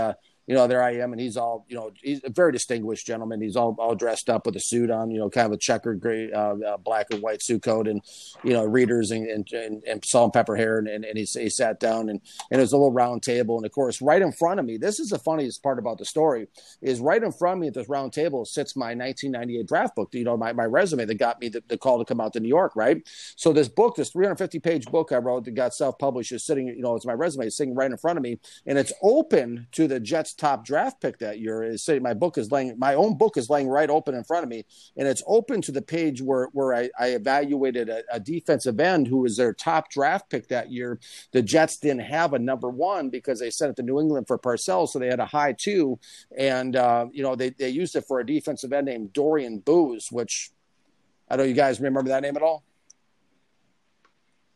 You know, there I am, and he's all, you know, he's a very distinguished gentleman. He's all, all dressed up with a suit on, you know, kind of a checkered gray, uh, uh, black and white suit coat, and you know, readers and and, and, and salt and pepper hair, and, and, and he, he sat down, and and it was a little round table, and of course, right in front of me, this is the funniest part about the story, is right in front of me at this round table sits my 1998 draft book, you know, my, my resume that got me the, the call to come out to New York, right? So this book, this 350 page book I wrote that got self published, is sitting, you know, it's my resume sitting right in front of me, and it's open to the Jets' top draft pick that year. Is saying my book is laying, my own book is laying right open in front of me, and it's open to the page where where I, I evaluated a, a defensive end who was their top draft pick that year. The Jets didn't have a number one because they sent it to New England for Parcells, so they had a high two, and uh, you know they they used it for a defensive end named Dorian Boose, which I don't know you guys remember that name at all.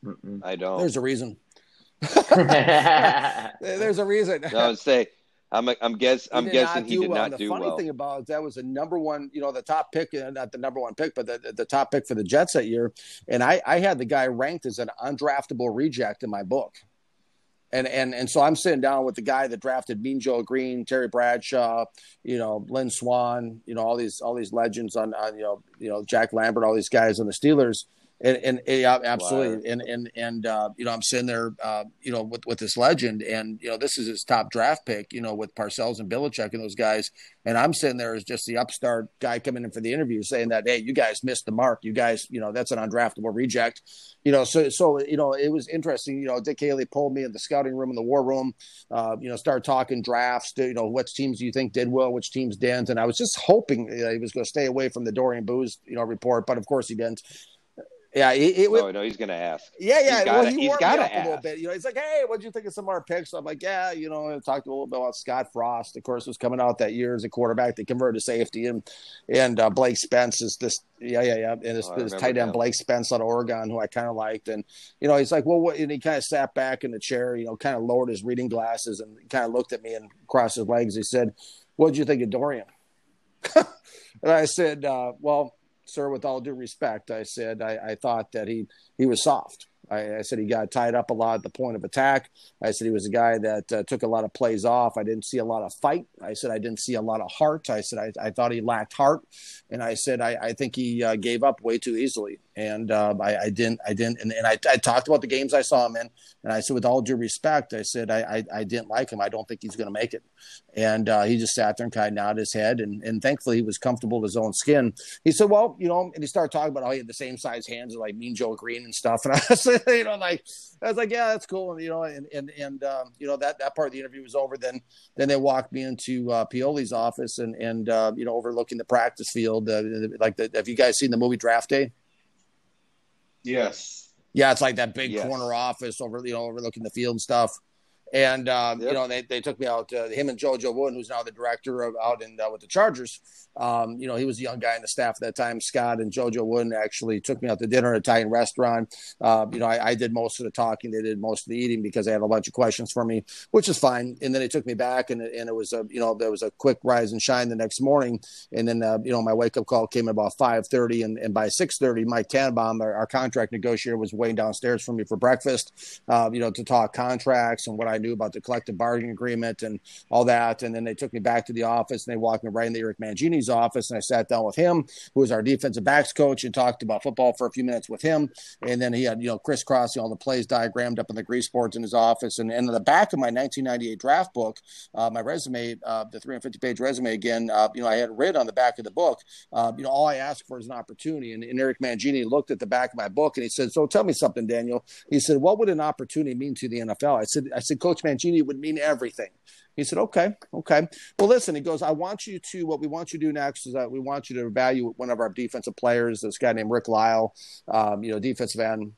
Mm-mm. I don't. There's a reason. There's a reason. no, say I'm I'm guess I'm guessing he do did well. not the do funny well. thing about it, that was the number one, you know, the top pick, uh, not the number one pick, but the, the top pick for the Jets that year. And I, I had the guy ranked as an undraftable reject in my book. And, and and so I'm sitting down with the guy that drafted Mean Joe Greene, Terry Bradshaw, you know, Lynn Swann, you know, all these all these legends on, on you know, you know, Jack Lambert, all these guys on the Steelers. And, and yeah, absolutely. And, and, and, uh, you know, I'm sitting there, uh, you know, with, with this legend and, you know, this is his top draft pick, you know, with Parcells and Belichick and those guys. And I'm sitting there as just the upstart guy coming in for the interview saying that, Hey, you guys missed the mark. You guys, you know, that's an undraftable reject, you know, so, so, you know, it was interesting, you know, Dick Haley pulled me in the scouting room in the war room, uh, you know, started talking drafts to, you know, what teams do you think did well, which teams didn't. And I was just hoping uh, he was going to stay away from the Dorian Boose, you know, report, but of course he didn't. Yeah, it, it, Oh no, he's gonna ask. yeah, yeah. He's well, gotta- he he's gotta up a little bit. You know, he's like, "Hey, what'd you think of some of our picks?" I'm like, "Yeah, you know." I talked a little bit about Scott Frost. Of course, was coming out that year as a quarterback. They converted to safety, and and uh, Blake Spence is this. Yeah, yeah, yeah. And this, Oh, tight end. Blake Spence out of Oregon, who I kind of liked. And you know, he's like, "Well, what?" And he kind of sat back in the chair. You know, kind of lowered his reading glasses and kind of looked at me and crossed his legs. He said, "What'd you think of Dorian?" and I said, uh, "Well." Sir, with all due respect, I said I, I thought that he he was soft. I, I said he got tied up a lot at the point of attack. I said he was a guy that uh, took a lot of plays off. I didn't see a lot of fight. I said I didn't see a lot of heart. I said I, I thought he lacked heart, and I said I, I think he uh, gave up way too easily. And uh, I, didn't, I didn't, and, and I, talked about the games I saw him in, and I said with all due respect, I said I, I, didn't like him. I don't think he's going to make it. And uh, he just sat there and kind of nodded his head, and, and thankfully he was comfortable in his own skin. He said, "Well, you know," and he started talking about how he had the same size hands as like Mean Joe Greene and stuff. And I was, you know, like I was like, "Yeah, that's cool." And you know, and and and um, you know that that part of the interview was over. Then then they walked me into uh, Pioli's office and and uh, you know overlooking the practice field. Uh, like, the, have you guys seen the movie Draft Day? Yes. Yeah, it's like that big Yes. corner office over, you know, overlooking the field and stuff. And um, you know, they, they took me out. Uh, him and JoJo Wooden, who's now the director of out in uh, with the Chargers. Um, you know, he was a young guy in the staff at that time. Scott and JoJo Wooden actually took me out to dinner at an Italian restaurant. Uh, you know, I, I did most of the talking. They did most of the eating because they had a bunch of questions for me, which is fine. And then they took me back, and, it- and it was a you know there was a quick rise and shine the next morning. And then uh, you know my wake up call came at about five thirty, and, and by six thirty, Mike Tannenbaum, our, our contract negotiator, was waiting downstairs for me for breakfast. Uh, you know, to talk contracts and what I knew about the collective bargaining agreement and all that. And then they took me back to the office and they walked me right into Eric Mangini's office. And I sat down with him, who was our defensive backs coach, and talked about football for a few minutes with him. And then he had, you know, crisscrossing all the plays diagrammed up in the grease boards in his office. And, and in the back of my 1998 draft book, uh, my resume, uh, the 350 page resume again, uh, you know, I had read on the back of the book, uh, you know, all I asked for is an opportunity. And, and Eric Mangini looked at the back of my book and he said, So tell me something, Daniel. He said, What would an opportunity mean to the NFL? I said, I said, Coach Mangini would mean everything. He said, okay, okay. Well, listen, he goes, I want you to, what we want you to do next is that we want you to evaluate one of our defensive players, this guy named Rick Lyle, um, you know, defensive end.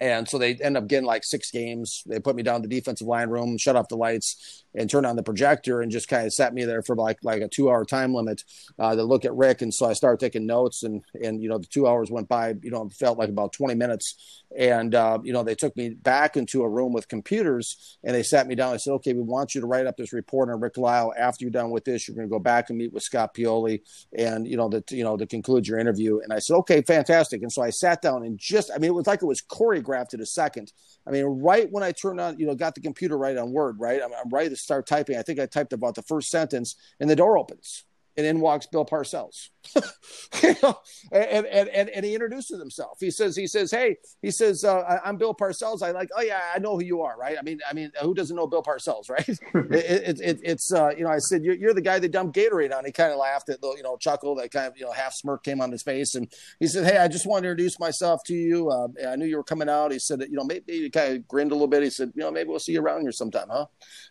And so they end up getting like six games. They put me down the defensive line room, shut off the lights, and turned on the projector, and just kind of sat me there for like like a two hour time limit uh, to look at Rick. And so I started taking notes, and and you know the two hours went by. You know, felt like about twenty minutes. And uh, you know they took me back into a room with computers, and they sat me down. I said, okay, we want you to write up this report on Rick Lyle. After you're done with this, you're going to go back and meet with Scott Pioli, and you know that you know to conclude your interview. And I said, okay, fantastic. And so I sat down and just, I mean, it was like it was choreographed it a second. I mean, right when I turned on, you know, got the computer right on Word, right? I'm, I'm ready to start typing. I think I typed about the first sentence, and the door opens and in walks Bill Parcells. you know, and, and, and, and, he introduces himself. He says, he says, Hey, he says, uh, I'm Bill Parcells. I like, oh yeah, I know who you are. Right. I mean, I mean, who doesn't know Bill Parcells, right? it, it, it, it's, uh, you know, I said, you're, you're the guy that dumped Gatorade on. He kind of laughed at the, you know, chuckle that kind of, you know, half smirk came on his face. And he said, Hey, I just want to introduce myself to you. Uh, I knew you were coming out. He said, you know, maybe he kind of grinned a little bit. He said, you know, maybe we'll see you around here sometime, huh?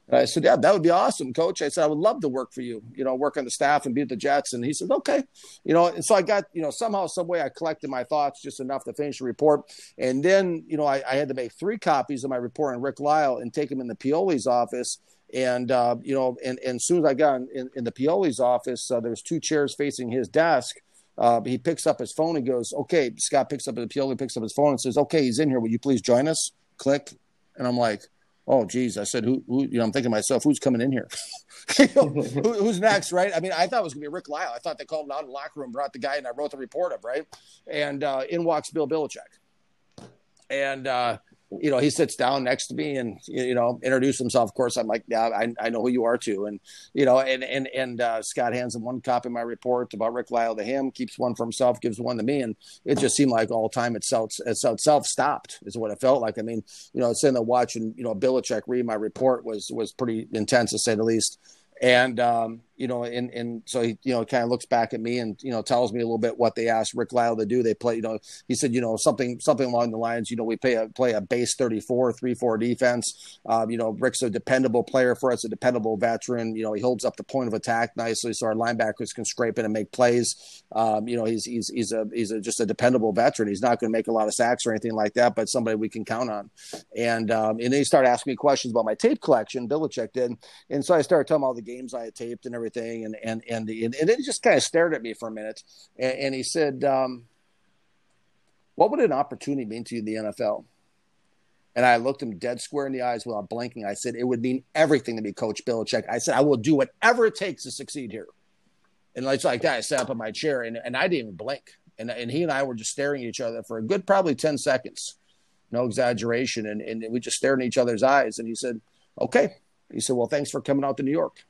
And I said, yeah, that would be awesome, coach. I said, I would love to work for you, you know, work on the staff and be at the Jets. And he said, okay, you know, and so I got, you know, somehow, some way I collected my thoughts just enough to finish the report. And then, you know, I, I had to make three copies of my report on Rick Lyle and take them in the Pioli's office. And, uh, you know, and, and as soon as I got in, in the Pioli's office, uh, there's two chairs facing his desk. Uh, he picks up his phone and goes, okay, Scott picks up the Pioli, picks up his phone and says, okay, he's in here. Will you please join us? Click. And I'm like, oh geez. I said who, who you know i'm thinking to myself who's coming in here? You know, who, who's next right? I mean i thought it was going to be rick lyle. I thought they called him out of the locker room brought the guy and i wrote the report up right? And uh, in walks bill Belichick. and uh, you know, he sits down next to me and, you know, introduce himself. Of course, I'm like, yeah, I, I know who you are too. And, you know, and, and, and uh, Scott hands him one copy of my report about Rick Lyle to him, keeps one for himself, gives one to me. And it just seemed like all time itself, itself stopped is what it felt like. I mean, you know, sitting there watching, you know, Belichick read my report was, was pretty intense to say the least. And, um, you know, and and so he, you know, kind of looks back at me and you know tells me a little bit what they asked Rick Lyle to do. They play, you know, he said, you know, something something along the lines, you know, we play a play a base 34, 3-4 defense. Um, you know, Rick's a dependable player for us, a dependable veteran. You know, he holds up the point of attack nicely, so our linebackers can scrape in and make plays. Um, you know, he's he's he's a he's a, just a dependable veteran. He's not going to make a lot of sacks or anything like that, but somebody we can count on. And um, and then he started asking me questions about my tape collection. Belichick did, and so I started telling him all the games I had taped and everything everything. And and and and, and he just kind of stared at me for a minute, and, and he said, um, "What would an opportunity mean to you in the NFL?" And I looked him dead square in the eyes without blinking. I said, "It would mean everything to me, Coach Belichick." I said, "I will do whatever it takes to succeed here." And it's like that. I sat up in my chair, and, and I didn't even blink. And and he and I were just staring at each other for a good probably ten seconds, no exaggeration. And and we just stared in each other's eyes. And he said, "Okay." He said, "Well, thanks for coming out to New York."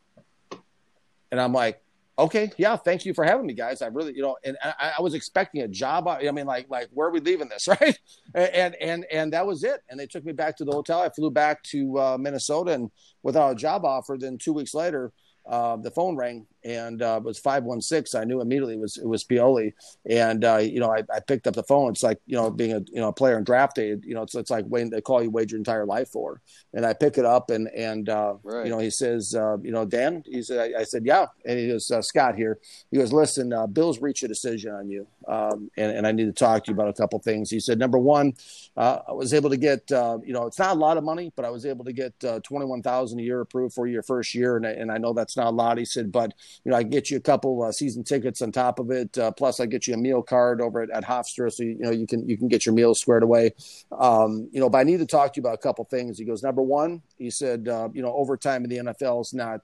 And I'm like, okay, yeah, thank you for having me, guys. I really, you know, and I, I was expecting a job. I mean, like, like where are we leaving this, right? And and and that was it. And they took me back to the hotel. I flew back to uh, Minnesota, and without a job offer, then two weeks later, uh, the phone rang and uh, it was 516 i knew immediately it was it was pioli. And uh, you know I, I, picked up the phone. It's like you know being a you know a player in draft day you know it's, it's like when they call you wage your entire life for. And i pick it up and and uh, right. you know he says uh, you know dan he said I, I, said yeah. And he goes uh, scott here. He goes listen bill's reached a decision on you um, and, and, i need to talk to you about a couple things. He said number one i was able to get you know it's not a lot of money but i was able to get 21000 a year approved for your first year and, and i know that's not a lot he said but you know, I get you a couple uh, season tickets on top of it. Uh, plus, I get you a meal card over at, at Hofstra, so you, you, know you can you can get your meals squared away. Um, you know, but I need to talk to you about a couple things. He goes, number one, he said, uh, you know, overtime in the NFL is not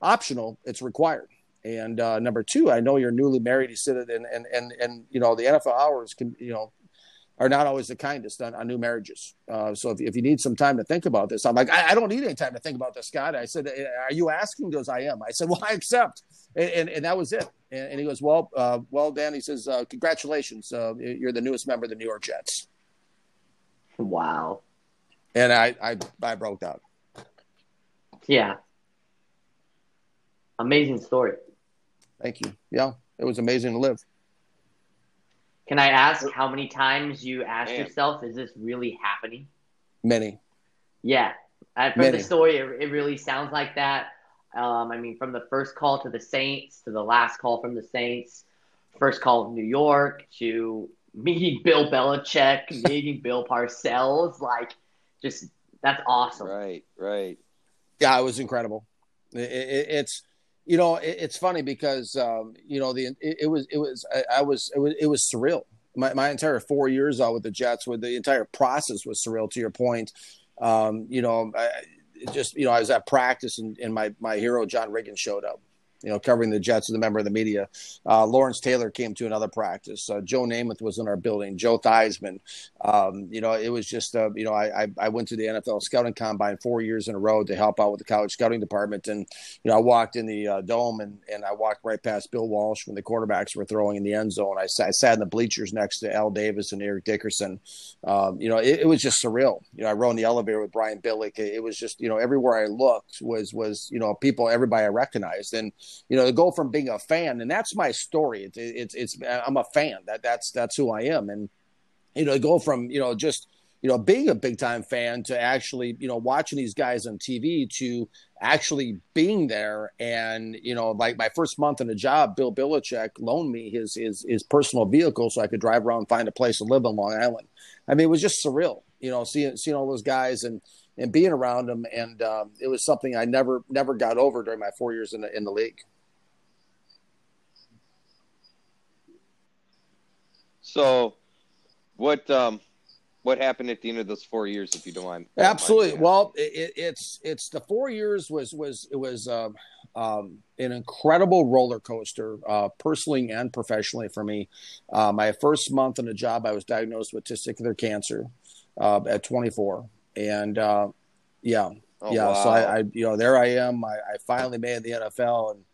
optional; it's required. And uh, number two, I know you're newly married. He said it, and and and and you know, the NFL hours can you know are not always the kindest on, on new marriages. Uh, so if, if you need some time to think about this, I'm like, I, I, don't need any time to think about this, Scott. I said, are you asking? He goes, I am. I said, well, I accept. And, and, and that was it. And, and, he goes, well, uh, well, Dan, he says, uh, congratulations. Uh, you're the newest member of the New York Jets. Wow. And I, I, I broke down. Yeah. Amazing story. Thank you. Yeah. It was amazing to live. Can I ask how many times you asked Man. yourself, "Is this really happening?" Many. Yeah, uh, from Many. the story, it, it, really sounds like that. Um, I mean, from the first call to the Saints to the last call from the Saints, first call of New York to meeting Bill Belichick, meeting Bill Parcells, like just that's awesome. Right, right. Yeah, it was incredible. It, it, it's you know, it, it's funny because um, you know the it, it, was it was I, I, was it was it was surreal. My, my entire four years out with the Jets, with the entire process was surreal. To your point, um, you know, I, just you know, I was at practice and, and my my hero John Riggins showed up you know, covering the Jets as a member of the media. Uh, Lawrence Taylor came to another practice. Uh, Joe Namath was in our building. Joe Theismann. Um, you know, it was just, uh, you know, I, I, I, went to the NFL scouting combine four years in a row to help out with the college scouting department. And, you know, I walked in the uh, dome and, and I walked right past Bill Walsh when the quarterbacks were throwing in the end zone. I, I sat in the bleachers next to Al Davis and Eric Dickerson. Um, you know, it, it, was just surreal. You know, I rode in the elevator with Brian Billick. It, it was just, you know, everywhere I looked was, was, you know, people, everybody I recognized. And, you know, to go from being a fan, and that's my story. It's, it's, it's, I'm a fan. That that's, that's who I am. And, you know, to go from, you know, just, you know, being a big time fan to actually, you know, watching these guys on TV to actually being there. And, you know, like my first month in a job, Bill Belichick loaned me his, his, his personal vehicle so I could drive around and find a place to live on Long Island. I mean, it was just surreal, you know, seeing, seeing all those guys and, and being around them. And um, it was something I never, never got over during my four years in the, in the league. So, what um, what happened at the end of those four years, if you don't mind? Absolutely. Mind well, it, it's it's the four years was was it was um, um, an incredible roller coaster, uh, personally and professionally for me. Uh, my first month in the job, I was diagnosed with testicular cancer uh, at 24, and uh, yeah, oh, yeah. Wow. So I, I, you know, there I am. I, I finally made the NFL, and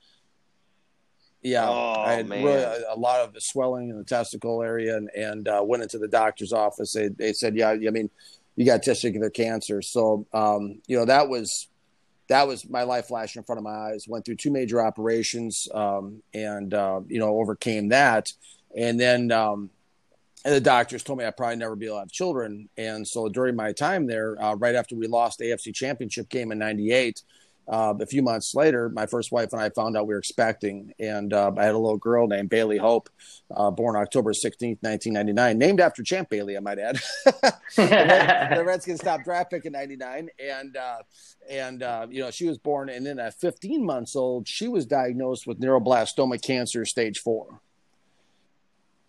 yeah, oh, I had man. really a, a, lot of the swelling in the testicle area, and and uh, went into the doctor's office. They they said, yeah, I mean, you got testicular cancer. So um, you know that was that was my life flashing in front of my eyes. Went through two major operations, um, and uh, you know overcame that, and then. Um, and the doctors told me I'd probably never be able to have children. And so during my time there, uh, right after we lost the AFC Championship game in '98, uh, a few months later, my first wife and I found out we were expecting, and uh, I had a little girl named Bailey Hope, uh, born October 16th, 1999, named after Champ Bailey, I might add. the, Redskins stopped draft pick in 99, and uh, and uh, you know she was born, and then at 15 months old, she was diagnosed with neuroblastoma cancer, stage four.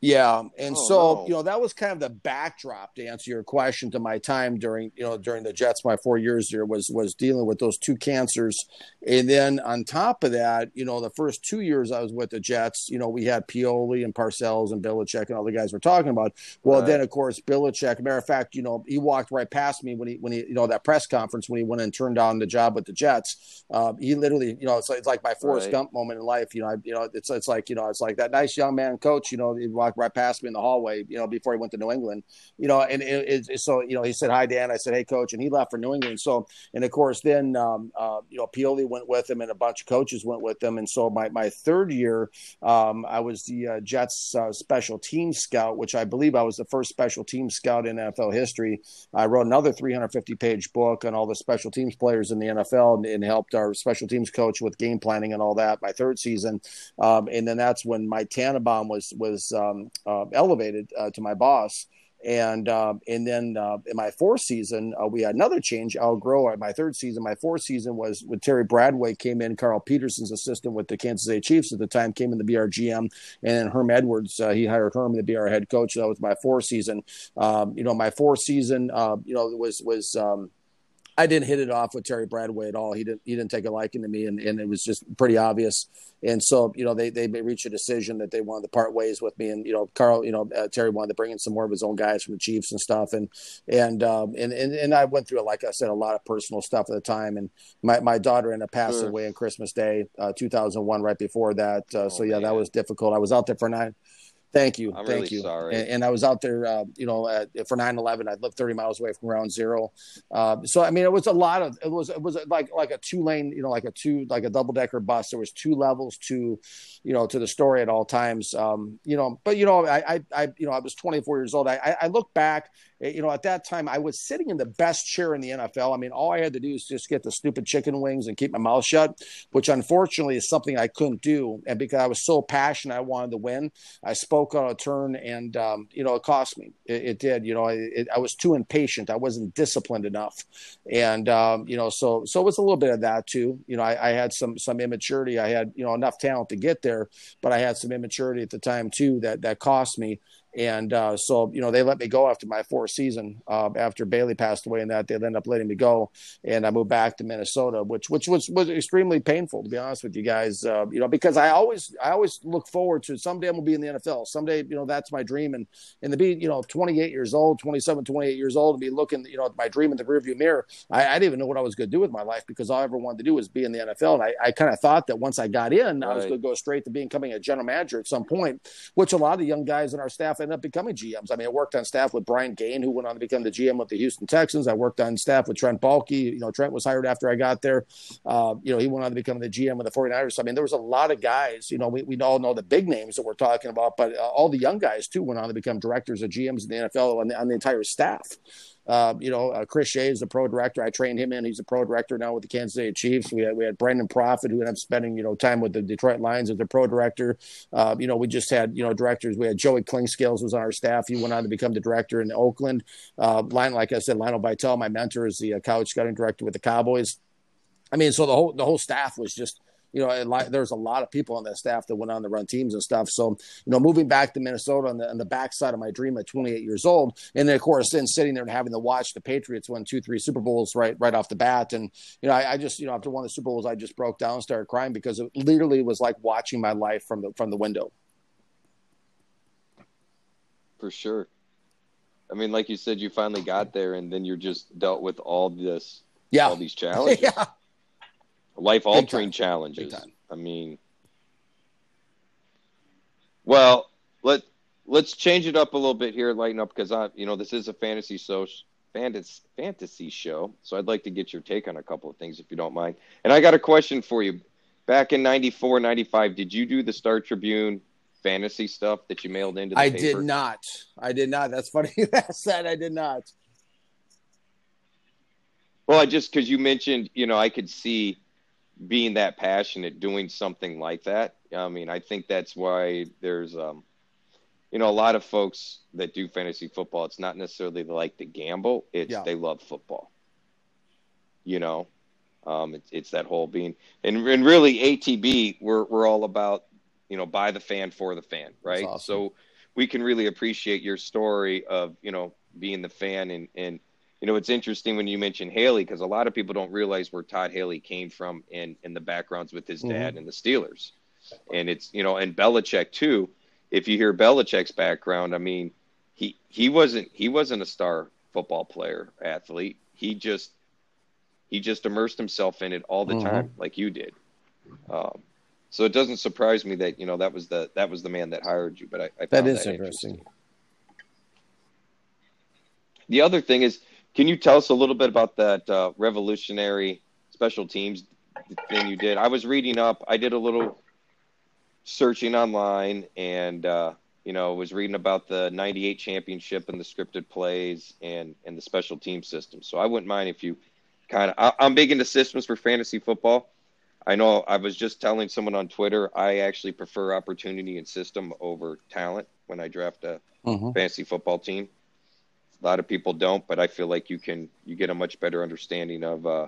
Yeah, and oh, so no. you know that was kind of the backdrop to answer your question to my time during you know during the Jets. My four years there was was dealing with those two cancers, and then on top of that, you know, the first two years I was with the Jets, you know, we had Pioli and Parcells and Belichick and all the guys we're talking about. Well, right. then of course Belichick. Matter of fact, you know, he walked right past me when he when he you know that press conference when he went and turned down the job with the Jets. Uh, he literally, you know, it's like, it's like my Forrest right. Gump moment in life. You know, I, you know, it's it's like you know, it's like that nice young man coach. You know, he walked walked right past me in the hallway, you know, before he went to New England, you know, and it, it, so, you know, he said, hi, Dan. I said, hey, coach. And he left for New England. So, and of course, then, um, uh, you know, Pioli went with him and a bunch of coaches went with him. And so my, my third year, um, I was the uh, Jets uh, special team scout, which I believe I was the first special team scout in NFL history. I wrote another 350 page book on all the special teams players in the NFL and, and helped our special teams coach with game planning and all that my third season. Um, and then that's when Mike Tannenbaum was, was um, uh, elevated uh, to my boss. And um, and then uh, in my fourth season, uh, we had another change. Al Groh, my third season, my fourth season was when Terry Bradway came in, Carl Peterson's assistant with the Kansas City Chiefs at the time, came in the BR GM, and then Herm Edwards, uh, he hired Herm to be our head coach. That was my fourth season. Um, you know, my fourth season, uh, you know, was was um, I didn't hit it off with Terry Bradway at all. He didn't he didn't take a liking to me, and, and it was just pretty obvious. And so you know they they reached a decision that they wanted to part ways with me, and you know Carl, you know uh, Terry wanted to bring in some more of his own guys from the Chiefs and stuff, and and um, and, and and I went through like I said a lot of personal stuff at the time, and my my daughter ended up passing sure. away on Christmas Day, uh, 2001, right before that. Uh, oh, so yeah, man. that was difficult. I was out there for nine Thank you. I'm Thank really you. Sorry. And, and, I was out there, uh, you know, uh, for 9/11. I lived 30 miles away from ground zero. Uh, so I mean, it was a lot of. It was it was like like a two lane, you know, like a two like a double decker bus. There was two levels to, you know, to the story at all times. Um, you know, but you know, I I, I you know, I was 24 years old. I I, I look back you know, at that time, I was sitting in the best chair in the NFL. I mean, all I had to do is just get the stupid chicken wings and keep my mouth shut, which unfortunately is something I couldn't do. And because I was so passionate, I wanted to win. I spoke on a turn, and um, you know, it cost me. It, it did. You know, it, I was too impatient. I wasn't disciplined enough, and um, you know, so so it was a little bit of that too. You know, I, I had some some immaturity. I had you know enough talent to get there, but I had some immaturity at the time too that that cost me. And uh, so, you know, they let me go after my fourth season. Uh, after Bailey passed away, and that they ended up letting me go, and I moved back to Minnesota, which which was was extremely painful to be honest with you guys. Uh, you know, because I always I always look forward to someday I'm gonna be in the NFL. Someday, you know, that's my dream. And and to be, you know, 28 years old, 27, 28 years old, and be looking, you know, at my dream in the rearview mirror. I, I didn't even know what I was going to do with my life because all I ever wanted to do was be in the NFL. And I, I kind of thought that once I got in, right. I was going to go straight to becoming a general manager at some point, which a lot of the young guys in our staff end up becoming GMs. I mean, I worked on staff with Brian Gaine, who went on to become the GM of the Houston Texans. I worked on staff with Trent Baalke. You know, Trent was hired after I got there. Uh, you know, he went on to become the GM of the 49ers. So, I mean, there was a lot of guys, you know, we, we all know the big names that we're talking about, but uh, all the young guys too went on to become directors of GMs in the NFL on the, on the entire staff. Uh, you know, uh, Chris Shea is a pro director. I trained him in. He's a pro director now with the Kansas City Chiefs. We had, we had Brandon Profit, who ended up spending, you know, time with the Detroit Lions as the pro director. Uh, you know, we just had, you know, directors. We had Joey Clinkscales was on our staff. He went on to become the director in Oakland. Uh, line, like I said, Lionel Vital, my mentor, is the uh, college scouting director with the Cowboys. I mean, so the whole the whole staff was just you know, there's a lot of people on that staff that went on to run teams and stuff. So, you know, moving back to Minnesota on the, on the backside of my dream at 28 years old, and then of course, then sitting there and having to watch the Patriots win two, three Super Bowls right, right off the bat, and you know, I, I just, you know, after one of the Super Bowls, I just broke down, and started crying because it literally was like watching my life from the from the window. For sure. I mean, like you said, you finally got there, and then you're just dealt with all this, yeah, all these challenges. yeah life altering challenges. I mean, well, let let's change it up a little bit here, lighten up because I, you know, this is a fantasy so fantasy fantasy show, so I'd like to get your take on a couple of things if you don't mind. And I got a question for you. Back in 94, 95, did you do the Star Tribune fantasy stuff that you mailed into? The I paper? did not. I did not. That's funny. that said, I did not. Well, I just because you mentioned, you know, I could see being that passionate doing something like that. I mean, I think that's why there's um you know a lot of folks that do fantasy football it's not necessarily like to gamble, it's yeah. they love football. You know, um it's, it's that whole being and and really ATB we're we're all about, you know, by the fan for the fan, right? Awesome. So we can really appreciate your story of, you know, being the fan and and you know, it's interesting when you mention Haley because a lot of people don't realize where Todd Haley came from in in the backgrounds with his dad mm-hmm. and the Steelers, and it's you know, and Belichick too. If you hear Belichick's background, I mean, he he wasn't he wasn't a star football player athlete. He just he just immersed himself in it all the mm-hmm. time, like you did. Um, so it doesn't surprise me that you know that was the that was the man that hired you. But I, I that is that interesting. interesting. The other thing is can you tell us a little bit about that uh, revolutionary special teams thing you did? I was reading up. I did a little searching online, and uh, you know, was reading about the '98 championship and the scripted plays and and the special team system. So I wouldn't mind if you kind of. I'm big into systems for fantasy football. I know I was just telling someone on Twitter I actually prefer opportunity and system over talent when I draft a mm-hmm. fantasy football team. A lot of people don't, but I feel like you can you get a much better understanding of uh,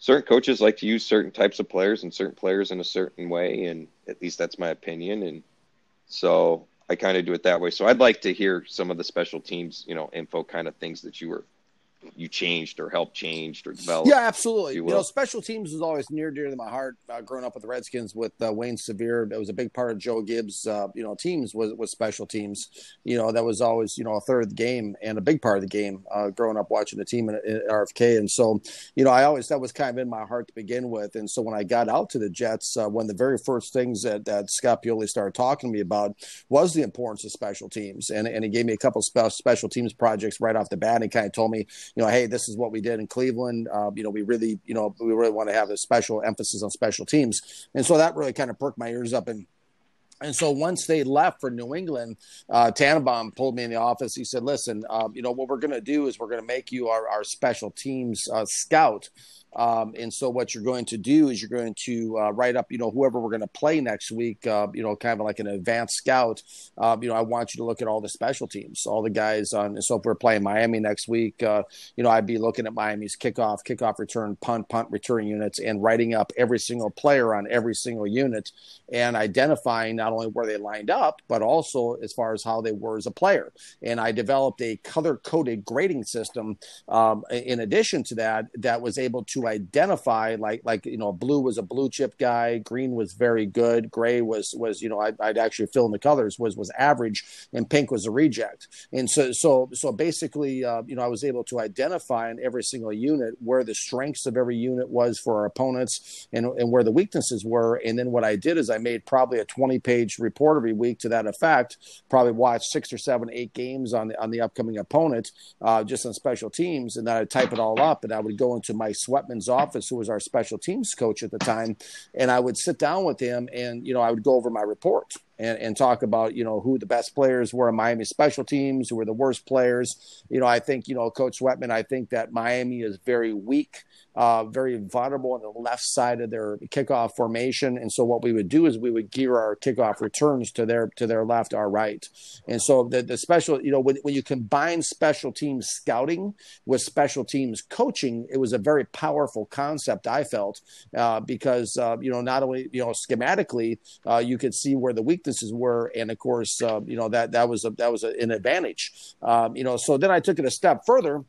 certain coaches like to use certain types of players and certain players in a certain way, and at least that's my opinion. And so I kind of do it that way. So I'd like to hear some of the special teams, you know, info kind of things that you were you changed or helped changed or developed. Yeah, absolutely. you You, know, special teams was always near dear to my heart. Uh, growing up with the Redskins with uh, Wayne Sevier, it was a big part of Joe Gibbs. Uh, you know, teams was was special teams. You know, that was always you know a third of the game and a big part of the game. Uh, growing up watching the team in, in RFK, and so you know, I always that was kind of in my heart to begin with. And so when I got out to the Jets, uh, one of the very first things that, that Scott Pioli started talking to me about was the importance of special teams, and and he gave me a couple spe- special teams projects right off the bat, and kind of told me, you know, hey, this is what we did in Cleveland. Uh, you know, we really, you know, we really want to have a special emphasis on special teams, and so that really kind of perked my ears up and. And so once they left for New England, uh, Tannenbaum pulled me in the office. He said, "Listen, um, you know what we're going to do is we're going to make you our, our special teams uh, scout. Um, and so what you're going to do is you're going to uh, write up, you know, whoever we're going to play next week, uh, you know, kind of like an advanced scout. Um, you know, I want you to look at all the special teams, all the guys on. So if we're playing Miami next week, uh, you know, I'd be looking at Miami's kickoff, kickoff return, punt, punt return units, and writing up every single player on every single unit, and identifying not only where they lined up, but also as far as how they were as a player. And I developed a color coded grading system. Um, in addition to that, that was able to identify like like you know blue was a blue chip guy, green was very good, gray was was you know I'd, I'd actually fill in the colors was was average, and pink was a reject. And so so so basically, uh, you know, I was able to identify in every single unit where the strengths of every unit was for our opponents and and where the weaknesses were. And then what I did is I made probably a 20 page report every week to that effect. Probably watched six or seven, eight games on the on the upcoming opponent, uh, just on special teams, and then I'd type it all up, and I would go into Mike Sweatman's office, who was our special teams coach at the time, and I would sit down with him, and you know I would go over my report and, and talk about you know who the best players were in Miami special teams, who were the worst players. You know, I think you know Coach Sweatman. I think that Miami is very weak, uh, very vulnerable on the left side of their kickoff formation, and so what we would do is we would gear our kickoff returns to their to their left, our right, and so the the special you know when when you combine special teams scouting with special teams coaching, it was a very powerful concept. I felt uh, because uh, you know not only you know schematically uh, you could see where the weaknesses were, and of course, uh, you know that that was a, that was a, an advantage. Um, you know, so then I took it a step further.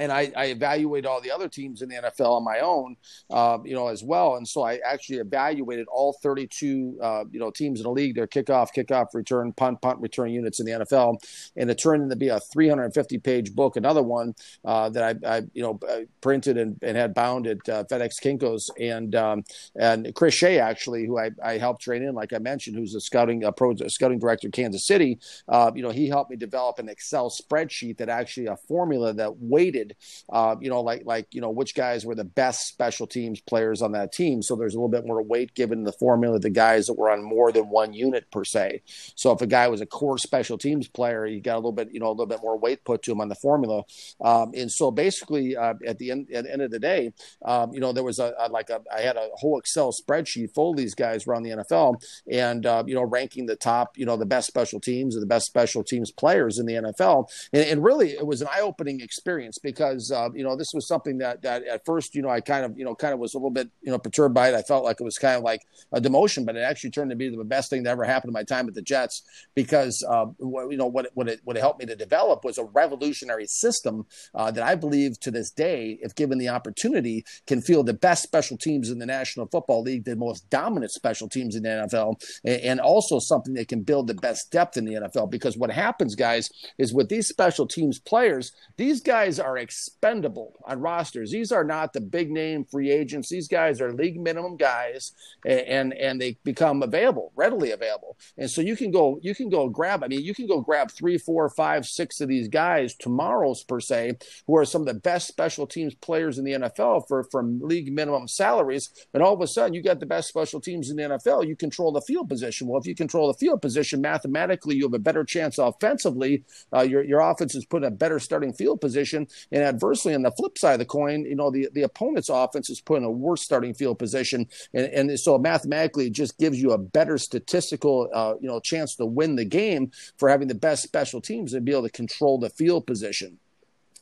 And I, I evaluated all the other teams in the NFL on my own, uh, you know, as well. And so I actually evaluated all 32, uh, you know, teams in the league, their kickoff, kickoff return, punt, punt return units in the NFL, and it turned into be a 350 page book. Another one uh, that I, I, you know, uh, printed and, and had bound at uh, FedEx Kinkos, and um, and Chris Shea actually, who I, I helped train in, like I mentioned, who's a scouting a pro scouting director Kansas City. Uh, you know, he helped me develop an Excel spreadsheet that actually a formula that weighted uh, you know, like like you know which guys were the best special teams players on that team. So there's a little bit more weight given the formula the guys that were on more than one unit per se. So if a guy was a core special teams player, you got a little bit you know a little bit more weight put to him on the formula. Um, and so basically, uh, at the end at the end of the day, um, you know, there was a, a like a I had a whole Excel spreadsheet full of these guys around the NFL, and uh, you know, ranking the top you know the best special teams or the best special teams players in the NFL. And, and really, it was an eye opening experience because uh, you know this was something that that at first you know I kind of you know kind of was a little bit you know perturbed by it. I felt like it was kind of like a demotion, but it actually turned to be the best thing that ever happened in my time at the Jets because uh, you know what what it what it helped me to develop was a revolutionary system uh, that I believe to this day, if given the opportunity, can field the best special teams in the National Football League, the most dominant special teams in the NFL, and, and also something that can build the best depth in the NFL. Because what happens, guys, is with these special teams players, these guys are expendable on rosters. These are not the big name free agents. These guys are league minimum guys, and and they become available, readily available. And so you can go you can go grab. I mean, you can go grab three, four, five, six of these guys tomorrow's per se, who are some of the best special teams players in the NFL for from league minimum salaries. And all of a sudden, you got the best special teams in the NFL. You control the field position. Well, if you control the field position, mathematically, you have a better chance offensively. Uh, your your offense is put in a better starting field position, and adversely, on the flip side of the coin, you know the the opponent's offense is put in a worse starting field position, and and so mathematically, it just gives you a better statistical uh, you know chance to win the game for having the best special teams and be able to control the field position.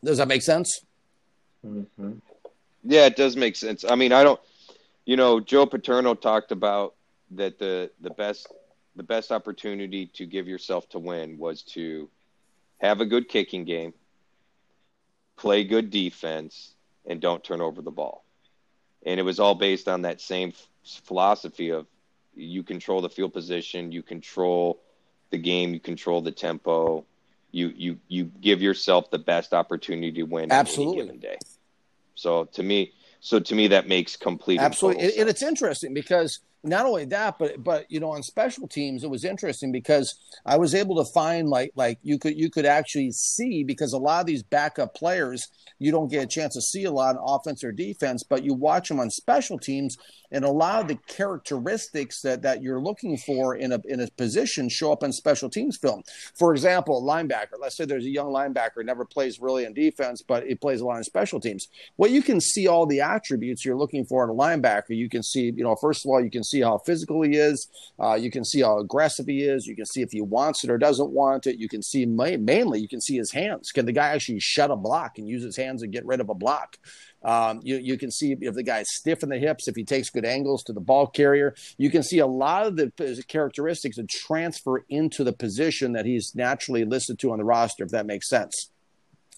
Does that make sense? Mm-hmm. Yeah, it does make sense. I mean, I don't, you know, Joe Paterno talked about that the the best the best opportunity to give yourself to win was to have a good kicking game, play good defense, and don't turn over the ball. And it was all based on that same f- philosophy of you control the field position, you control the game, you control the tempo, you you you give yourself the best opportunity to win Absolutely. any given day. So to me, so to me that makes complete Absolutely, and, and it's interesting because not only that, but but you know, on special teams, it was interesting because I was able to find like like you could you could actually see because a lot of these backup players you don't get a chance to see a lot on offense or defense, but you watch them on special teams, and a lot of the characteristics that that you're looking for in a in a position show up on special teams film. For example, a linebacker. Let's say there's a young linebacker never plays really in defense, but he plays a lot in special teams. Well, you can see all the attributes you're looking for in a linebacker. You can see, you know, first of all, you can see how physical he is. Uh, you can see how aggressive he is. You can see if he wants it or doesn't want it. You can see ma- mainly, you can see his hands. Can the guy actually shut a block and use his hands and get rid of a block? Um, you, you can see if the guy's stiff in the hips, if he takes good angles to the ball carrier. You can see a lot of the characteristics that transfer into the position that he's naturally listed to on the roster, if that makes sense.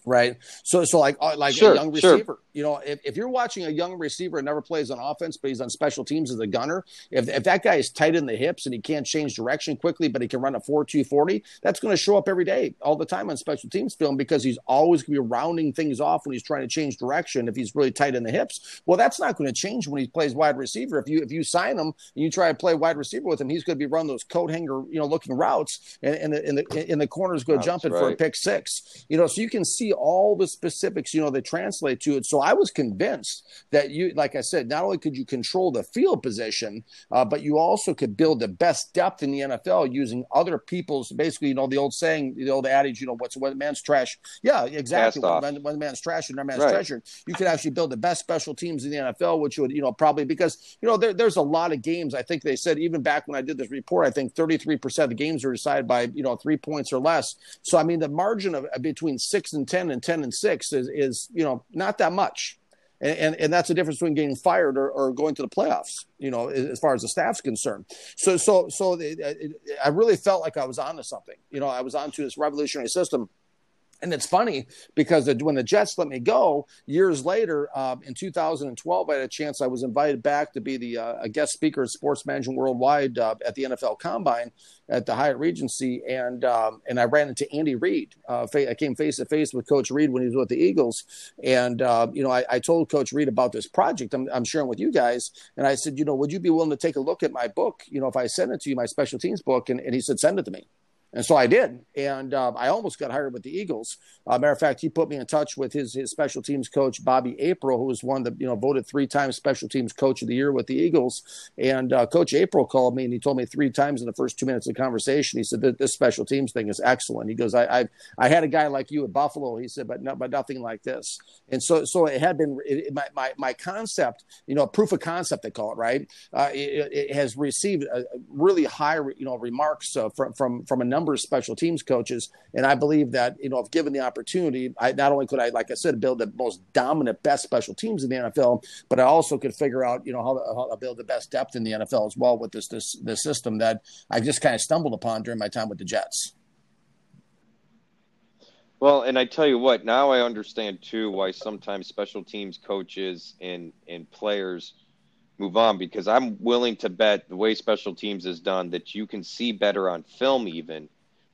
Right. So, so like, uh, like Sure, a young sure. receiver, you know, if, if you're watching a young receiver and never plays on offense, but he's on special teams as a gunner, if, if that guy is tight in the hips and he can't change direction quickly, but he can run a 4 2 40, that's going to show up every day, all the time on special teams film because he's always going to be rounding things off when he's trying to change direction if he's really tight in the hips. Well, that's not going to change when he plays wide receiver. If you if you sign him and you try to play wide receiver with him, he's going to be running those coat hanger, you know, looking routes, and, and the and the and the corners go That's jumping for a pick six. You know, so you can see all the specifics, you know, that translate to it. So I was convinced that you, like I said, not only could you control the field position, uh, but you also could build the best depth in the NFL using other people's. Basically, you know, the old saying, the old adage, you know, what's one man's trash. Yeah, exactly. One, one man's trash and another man's Right. treasure. You could actually build the best special teams in the NFL, which would, you know, probably because you know there, there's a lot of games. I think they said even back when I did this report, I think 33 percent of the games are decided by you know three points or less. So I mean, the margin of between six and ten and ten and six is is you know not that much. And, and, and that's the difference between getting fired or, or going to the playoffs, you know, as far as the staff's concerned. So, so, so it, it, I really felt like I was onto something. You know, I was onto this revolutionary system. And it's funny because when the Jets let me go years later, um, in 2012, I had a chance. I was invited back to be the uh, a guest speaker at Sports Management Worldwide uh, at the NFL Combine at the Hyatt Regency, and um, and I ran into Andy Reid. Uh, I came face to face with Coach Reid when he was with the Eagles, and uh, you know I, I told Coach Reid about this project I'm, I'm sharing with you guys, and I said, you know, would you be willing to take a look at my book? You know, if I send it to you, my special teams book, and, and he said, send it to me. And so I did, and uh, I almost got hired with the Eagles. Uh, matter of fact, he put me in touch with his his special teams coach Bobby April, who was one that you know voted three times special teams coach of the year with the Eagles. And uh, Coach April called me and he told me three times in the first two minutes of the conversation. He said that this special teams thing is excellent. He goes, I I, I had a guy like you at Buffalo. He said, but but nothing like this. And so so it had been it, my, my my concept, you know, proof of concept they call it, right? Uh, it, it has received a really high you know remarks uh, from from from a number of special teams coaches, and I believe that you know if given the opportunity, I not only could I like I said build the most dominant best special teams in the NFL, but I also could figure out you know how to, how to build the best depth in the NFL as well with this this this system that I just kind of stumbled upon during my time with the Jets. Well, and I tell you what, now I understand too why sometimes special teams coaches and and players move on because I'm willing to bet the way special teams is done that you can see better on film even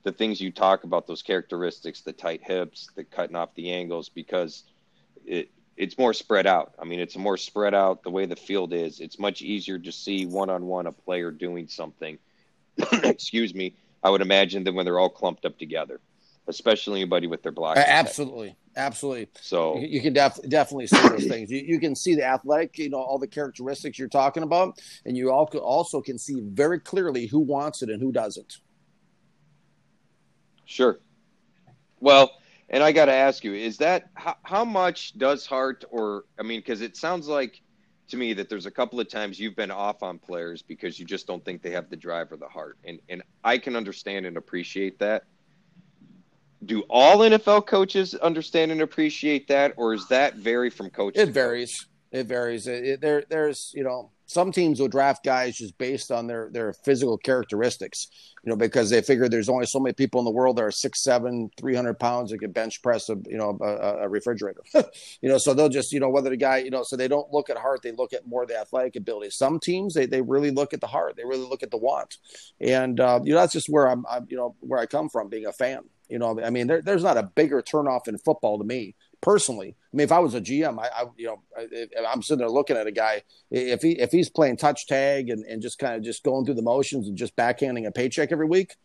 the things you talk about those characteristics, the tight hips, the cutting off the angles because it it's more spread out. I mean, it's more spread out the way the field is. It's much easier to see one on one a player doing something. Excuse me. I would imagine than when they're all clumped up together especially anybody with their block. Absolutely, absolutely. So You, can def- definitely see those things. You, you can see the athletic, you know, all the characteristics you're talking about, and you al- also can see very clearly who wants it and who doesn't. sure. Well, and I got to ask you, is that how, how much does heart or I mean, because it sounds like to me that there's a couple of times you've been off on players because you just don't think they have the drive or the heart, and and I can understand and appreciate that. Do all NFL coaches understand and appreciate that, or is that vary from coach? to It coach? varies. It varies. It, it- there, there's, you know, some teams will draft guys just based on their their physical characteristics, you know, because they figure there's only so many people in the world that are six, seven, three hundred pounds that can bench press a you know a, a refrigerator, you know. So they'll just you know whether the guy you know so they don't look at heart, they look at more the athletic ability. Some teams they they really look at the heart, they really look at the want, and uh, you know that's just where I'm, I'm you know where I come from being a fan. You know, I mean, there, there's not a bigger turnoff in football to me personally. I mean, if I was a GM, I, I you know, I, am sitting there looking at a guy. If he if he's playing touch tag and, and just kind of just going through the motions and just backhanding a paycheck every week,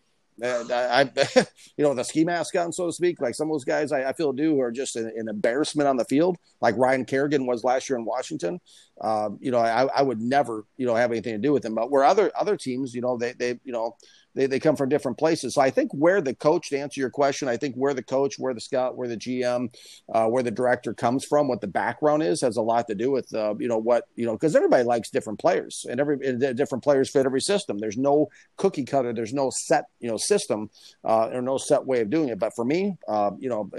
uh, I, you know, the ski mask on, so to speak, like some of those guys I, I feel do are just an, an, embarrassment on the field, like Ryan Kerrigan was last year in Washington. Uh, you know, I, I would never, you know, have anything to do with him. But where other other teams, you know, they they you know they, they come from different places. So I think where the coach, to answer your question, I think where the coach, where the scout, where the GM, uh, where the director comes from, what the background is, has a lot to do with uh, you know what you know because everybody likes different players and every different players fit every system. There's no cookie cutter. There's no set you know system uh, or no set way of doing it. But for me, uh, you know,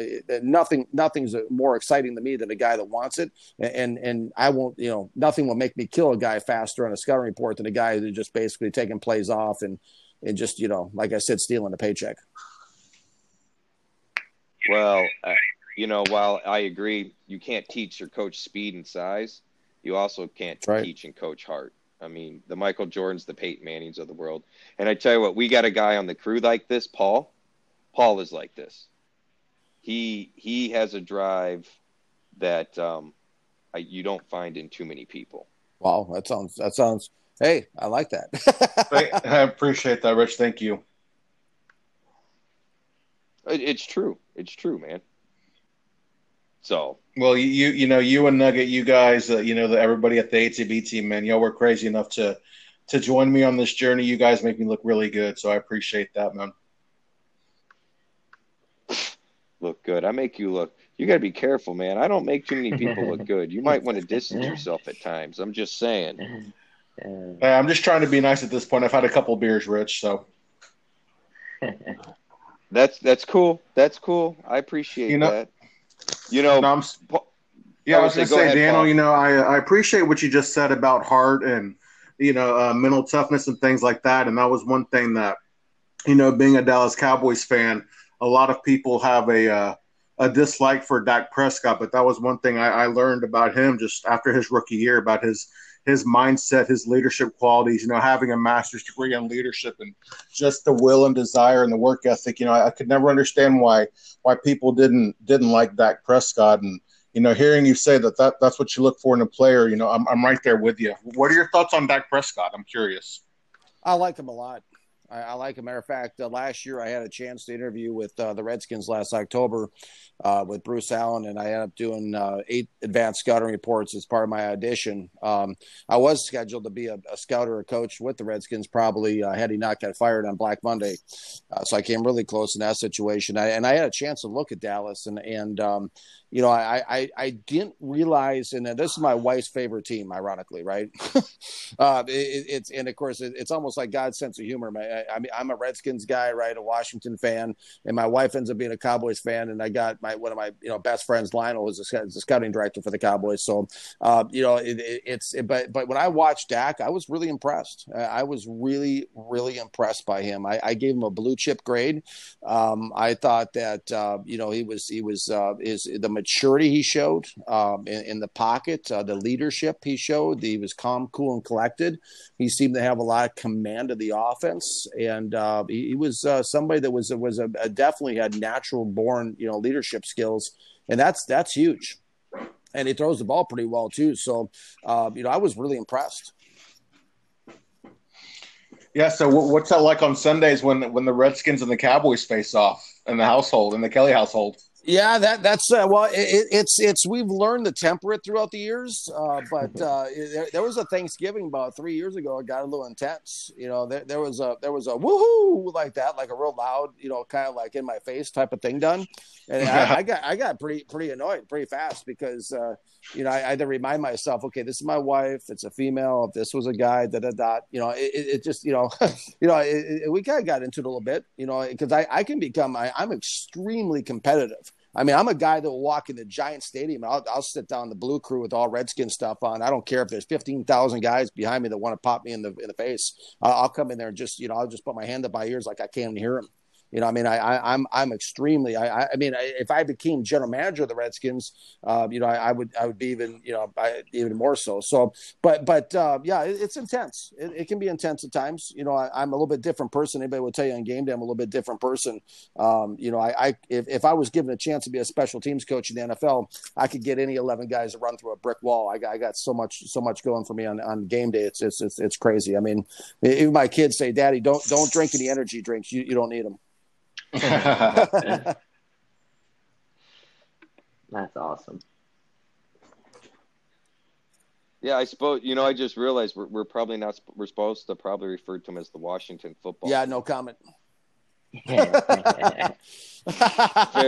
nothing nothing's more exciting to me than a guy that wants it. And and I won't you know nothing will make me kill a guy faster on a scouting report than a guy who's just basically taking plays off and and just you know, like I said, stealing a paycheck. Well, uh, you know, while I agree, you can't teach your coach speed and size. You also can't right. teach and coach heart. I mean, the Michael Jordans, the Peyton Mannings of the world. And I tell you what, we got a guy on the crew like this, Paul. Paul is like this. He he has a drive that um, I, you don't find in too many people. Wow, that sounds that sounds Hey, I like that. I appreciate that, Rich. Thank you. It's true. It's true, man. So well, you you know you and Nugget, you guys, uh, you know the, everybody at the ATB team, man, y'all were crazy enough to to join me on this journey. You guys make me look really good, so I appreciate that, man. Look good. I make you look. You got to be careful, man. I don't make too many people look good. You might want to distance yourself at times. I'm just saying. Uh, I'm just trying to be nice at this point. I've had a couple beers, Rich. So that's that's cool. That's cool. I appreciate you know, that. You know, no, yeah, I was going to say, Daniel. You know, I I appreciate what you just said about heart and you know uh, mental toughness and things like that. And that was one thing that you know, being a Dallas Cowboys fan, a lot of people have a uh, a dislike for Dak Prescott, but that was one thing I, I learned about him just after his rookie year about his his mindset, his leadership qualities, you know, having a master's degree in leadership and just the will and desire and the work ethic. You know, I, I could never understand why why people didn't didn't like Dak Prescott and you know, hearing you say that, that that's what you look for in a player, you know, I'm, I'm right there with you. What are your thoughts on Dak Prescott? I'm curious. I like him a lot. I, I like a matter of fact, uh, last year I had a chance to interview with uh, the Redskins last October uh, with Bruce Allen, and I ended up doing uh, eight advanced scouting reports as part of my audition. Um, I was scheduled to be a, a scout or a coach with the Redskins, probably uh, had he not got fired on Black Monday. So I came really close in that situation, I, and I had a chance to look at Dallas, and and um, you know, I, I, I didn't realize, and this is my wife's favorite team, ironically, right? uh, it, it's and of course it, it's almost like God's sense of humor. I, I mean, I'm a Redskins guy, right? A Washington fan, and my wife ends up being a Cowboys fan, and I got my one of my you know best friends, Lionel, was a, the scouting director for the Cowboys. So, uh, you know, it, it's but but when I watched Dak, I was really impressed. I was really really impressed by him. I, I gave him a blue chip grade. Um, I thought that uh, you know he was he was uh, his the maturity he showed um, in, in, the pocket, uh, the leadership he showed. He was calm, cool, and collected. He seemed to have a lot of command of the offense, and uh, he, he, was uh, somebody that was was a, a definitely had natural born you know leadership skills, and that's that's huge. And he throws the ball pretty well too. So, uh, you know, I was really impressed. Yeah. So, what's that like on Sundays when when the Redskins and the Cowboys face off in the household in the Kelly household? Yeah, that that's uh, well, it, it's it's we've learned to temper it throughout the years, uh, but uh, there, there, was a Thanksgiving about three years ago. It got a little intense. You know, there, there was a there was a woohoo like that, like a real loud, you know, kind of like in my face type of thing done, and I, I, got I got pretty pretty annoyed pretty fast because uh, you know I, I, had to remind myself, okay, this is my wife, it's a female. If this was a guy, da da da, you know, it, it just you know, you know, it, we kind of got into it a little bit, you know, because I I can become I, I'm extremely competitive I mean, I'm a guy that will walk in the Giant Stadium. I'll, I'll sit down the Blue Crew with all Redskin stuff on. I don't care if there's 15,000 guys behind me that want to pop me in the in the face. I'll, I'll come in there and just you know I'll just put my hand up my ears like I can't hear them. You know, I mean, I, I am I'm, I'm extremely. I I mean, if I became general manager of the Redskins, uh, you know, I, I, would I would be even you know I, even more so. So, but but uh, yeah, it, it's intense. It, it, can be intense at times. You know, I, am a little bit different person. Anybody will tell you on game day, I'm a little bit different person. Um, you know, I, I if, if I was given a chance to be a special teams coach in the NFL, I could get any 11 guys to run through a brick wall. I got I got so much so much going for me on, on game day. It's, it's it's it's crazy. I mean, even my kids say, "Daddy, don't don't drink any energy drinks. You you don't need them." That's awesome. Yeah, I suppose you know. I just realized we're, we're probably not. We're supposed to probably refer to him as the Washington football. Yeah, no comment. Fair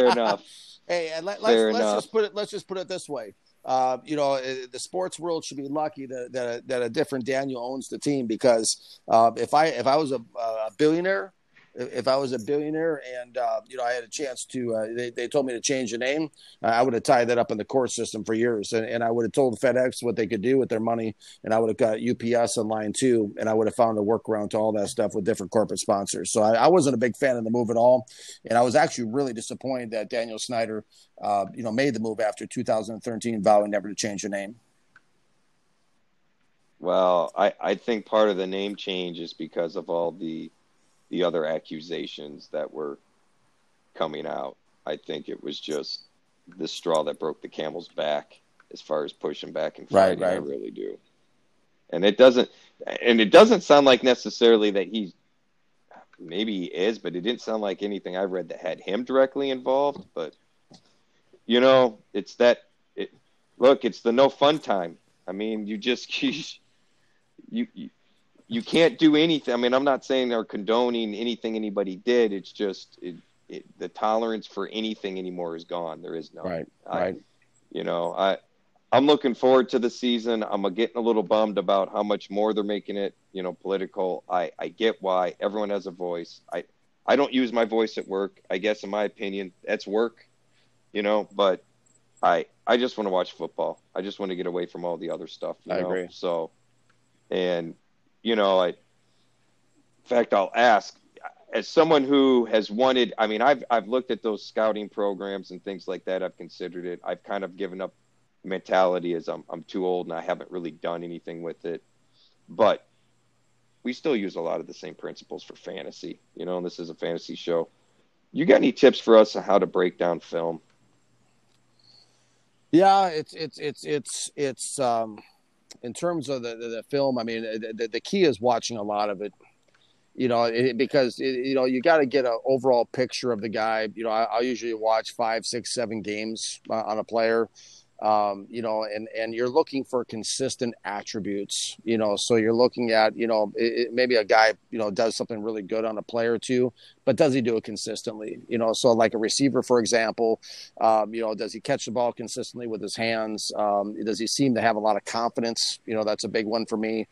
enough. Hey, and let, us let's just put it. Let's just put it this way. Uh, you know, uh, the sports world should be lucky that that, that a different Daniel owns the team because uh, if I if I was a, a billionaire, if I was a billionaire and uh, you know I had a chance to, uh, they, they told me to change the name, uh, I would have tied that up in the court system for years, and, and I would have told FedEx what they could do with their money, and I would have got UPS in line too, and I would have found a workaround to all that stuff with different corporate sponsors. So I, I wasn't a big fan of the move at all, and I was actually really disappointed that Daniel Snyder, uh, you know, made the move after 2013, vowing never to change the name. Well, I, I think part of the name change is because of all the the other accusations that were coming out. I think it was just the straw that broke the camel's back as far as pushing back and fighting. Right, right. I really do. And it doesn't, and it doesn't sound like necessarily that he's, maybe he is, but it didn't sound like anything I read that had him directly involved. But you know, it's that. It, look, it's the no fun time. I mean, you just you, you you can't do anything. I mean, I'm not saying they're condoning anything anybody did. It's just it, it, the tolerance for anything anymore is gone. There is no right, I, right. You know, I I'm looking forward to the season. I'm getting a little bummed about how much more they're making it. You know, political. I I get why everyone has a voice. I I don't use my voice at work. I guess in my opinion, that's work. You know, but I I just want to watch football. I just want to get away from all the other stuff. I know? agree. So, and you know, I, in fact, I'll ask as someone who has wanted. I mean, I've I've looked at those scouting programs and things like that. I've considered it. I've kind of given up mentality as I'm I'm too old and I haven't really done anything with it. But we still use a lot of the same principles for fantasy. You know, and this is a fantasy show. You got any tips for us on how to break down film? Yeah, it's it's it's it's it's um in terms of the, the, the film, I mean, the, the, key is watching a lot of it. You know, it, because it, you know you got to get an overall picture of the guy. You know, I, I'll usually watch five, six, seven games uh, on a player um, you know, and and you're looking for consistent attributes, you know. So you're looking at, you know, it, it, maybe a guy, you know, does something really good on a play or two, but does he do it consistently? You know, so like a receiver, for example, um, you know, does he catch the ball consistently with his hands? Um, does he seem to have a lot of confidence? You know, that's a big one for me.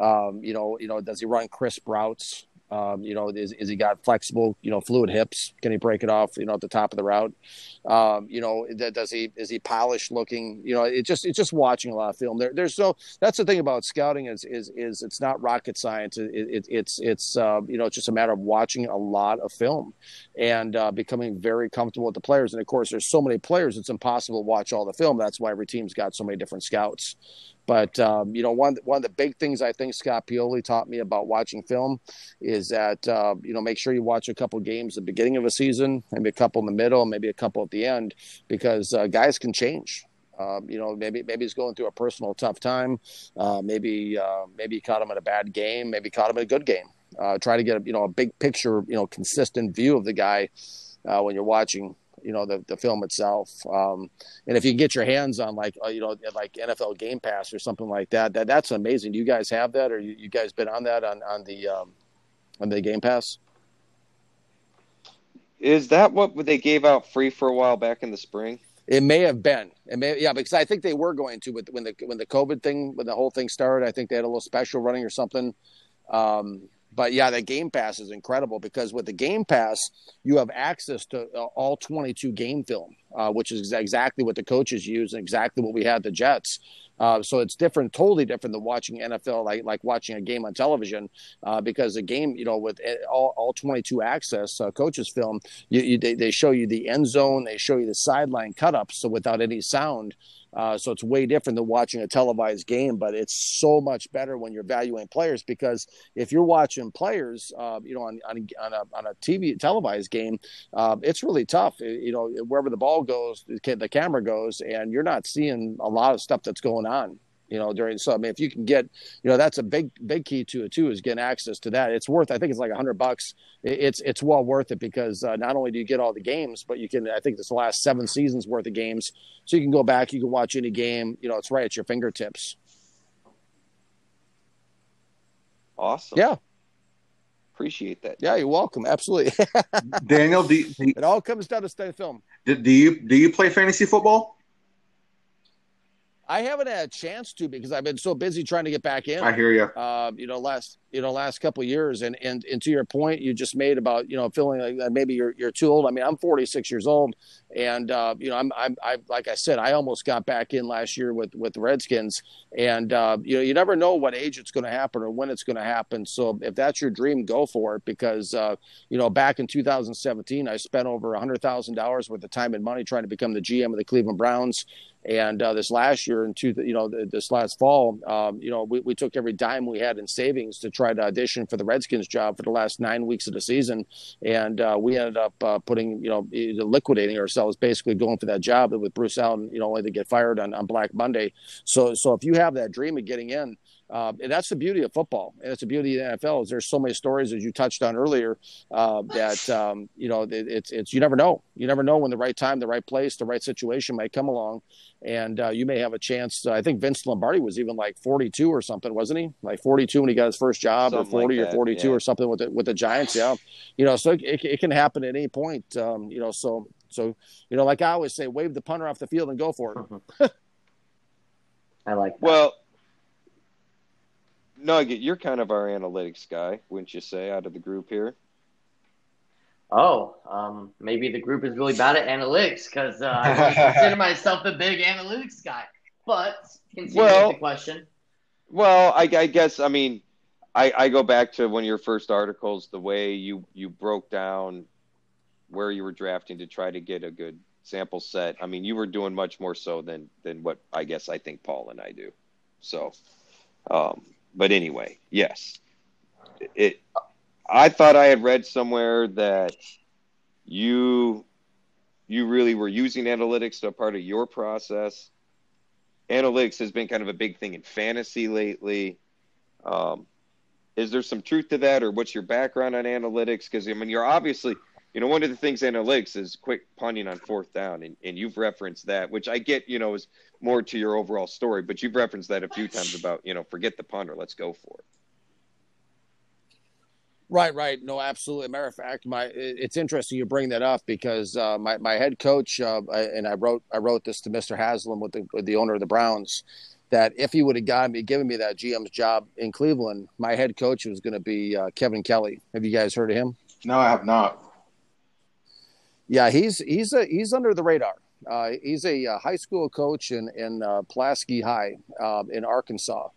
Um, you know, you know, does he run crisp routes? Um, you know, is, is he got flexible, you know, fluid hips? Can he break it off, you know, at the top of the route? Um, you know, does he is he polished looking? You know, it just it's just watching a lot of film. There, there's no. That's the thing about scouting is is is it's not rocket science. It, it, it's it's uh, you know it's just a matter of watching a lot of film and uh, becoming very comfortable with the players. And of course, there's so many players, it's impossible to watch all the film. That's why every team's got so many different scouts. But um, you know, one one of the big things I think Scott Pioli taught me about watching film is that uh, you know make sure you watch a couple games at the beginning of a season, maybe a couple in the middle, maybe a couple at the end, because uh, guys can change. Um, you know, maybe maybe he's going through a personal tough time. Uh, maybe uh, maybe he caught him in a bad game. Maybe caught him in a good game. Uh, try to get a, you know a big picture, you know, consistent view of the guy uh, when you're watching you know the, the film itself. Um, and if you can get your hands on like uh, you know like nfl game pass or something like that that that's amazing. Do you guys have that or you, you guys been on that on on the um, on the game pass? Is that what they gave out free for a while back in the spring? It may have been. It may yeah because i think they were going to with when the when the covid thing when the whole thing started i think they had a little special running or something. Um, but yeah, the Game Pass is incredible because with the Game Pass, you have access to uh, all 22 game film, uh, which is exactly what the coaches use and exactly what we had the Jets. Uh, so it's different, totally different than watching NFL, like like watching a game on television, uh, because the game, you know, with eh, all, all 22 access uh, coaches film, you, you, they, they show you the end zone, they show you the sideline cut ups, so without any sound. Uh, so it's way different than watching a televised game, but it's so much better when you're valuing players because if you're watching players, uh, you know, on, on, on, a, on a TV televised game, uh, it's really tough. You know, wherever the ball goes, the camera goes, and you're not seeing a lot of stuff that's going on you know, during so I mean, if you can get, you know, that's a big big key to it too is getting access to that. It's worth, I think it's like a hundred bucks. It's it's well worth it because uh, not only do you get all the games, but you can, I think it's the last seven seasons worth of games, so you can go back, you can watch any game. You know, it's right at your fingertips. Awesome. Yeah. Appreciate that. Yeah, you're welcome. Absolutely. Daniel, do, you, it all comes down to stay film. Do, you do you play fantasy football? I haven't had a chance to because I've been so busy trying to get back in. I hear you. Uh, you know, last you know last couple years, and and and to your point, you just made about you know feeling like maybe you're you're too old. I mean, I'm 46 years old, and uh, you know, I'm I'm I like I said, I almost got back in last year with with the Redskins, and uh, you know, you never know what age it's going to happen or when it's going to happen. So if that's your dream, go for it because uh, you know, back in 2017, I spent over a hundred thousand dollars worth of time and money trying to become the GM of the Cleveland Browns. And uh, this last year, in two, you know, this last fall, um, you know, we, we took every dime we had in savings to try to audition for the Redskins job for the last nine weeks of the season, and uh, we ended up uh, putting, you know, liquidating ourselves, basically going for that job with Bruce Allen, you know, only to get fired on, on Black Monday. So, so if you have that dream of getting in, uh, and that's the beauty of football, and it's the beauty of the NFL. Is there's so many stories as you touched on earlier uh, that um, you know it, it's it's you never know. You never know when the right time, the right place, the right situation might come along, and uh, you may have a chance. I think Vince Lombardi was even like 42 or something, wasn't he? Like 42 when he got his first job, something or 40 like that, or 42 yeah. or something with the, with the Giants. Yeah, you know, so it, it can happen at any point. Um, you know, so so you know, like I always say, wave the punter off the field and go for it. I like. That. Well Nugget, you're kind of our analytics guy, wouldn't you say, out of the group here? Oh, um, maybe the group is really bad at analytics because uh, I consider myself a big analytics guy. But continue well, the question. Well, I, I guess I mean, I, I go back to one of your first articles, the way you you broke down where you were drafting to try to get a good sample set. I mean, you were doing much more so than than what I guess I think Paul and I do. So, um, but anyway, yes, it. I thought I had read somewhere that you you really were using analytics to a part of your process. Analytics has been kind of a big thing in fantasy lately. Um, is there some truth to that, or what's your background on analytics? Because I mean, you're obviously, you know, one of the things analytics is quick punting on fourth down, and, and you've referenced that, which I get, you know, is more to your overall story, but you've referenced that a few times about, you know, forget the punter, let's go for it. Right, right. No, absolutely. Matter of fact, my it's interesting you bring that up because uh, my my head coach uh, and I wrote I wrote this to Mr. Haslam with the with the owner of the Browns that if he would have gotten me given me that GM's job in Cleveland, my head coach was going to be uh, Kevin Kelley. Have you guys heard of him? No, I have not. Yeah, he's he's a, he's under the radar. Uh, he's a, a, uh, high school coach in in uh, Pulaski High uh, in Arkansas,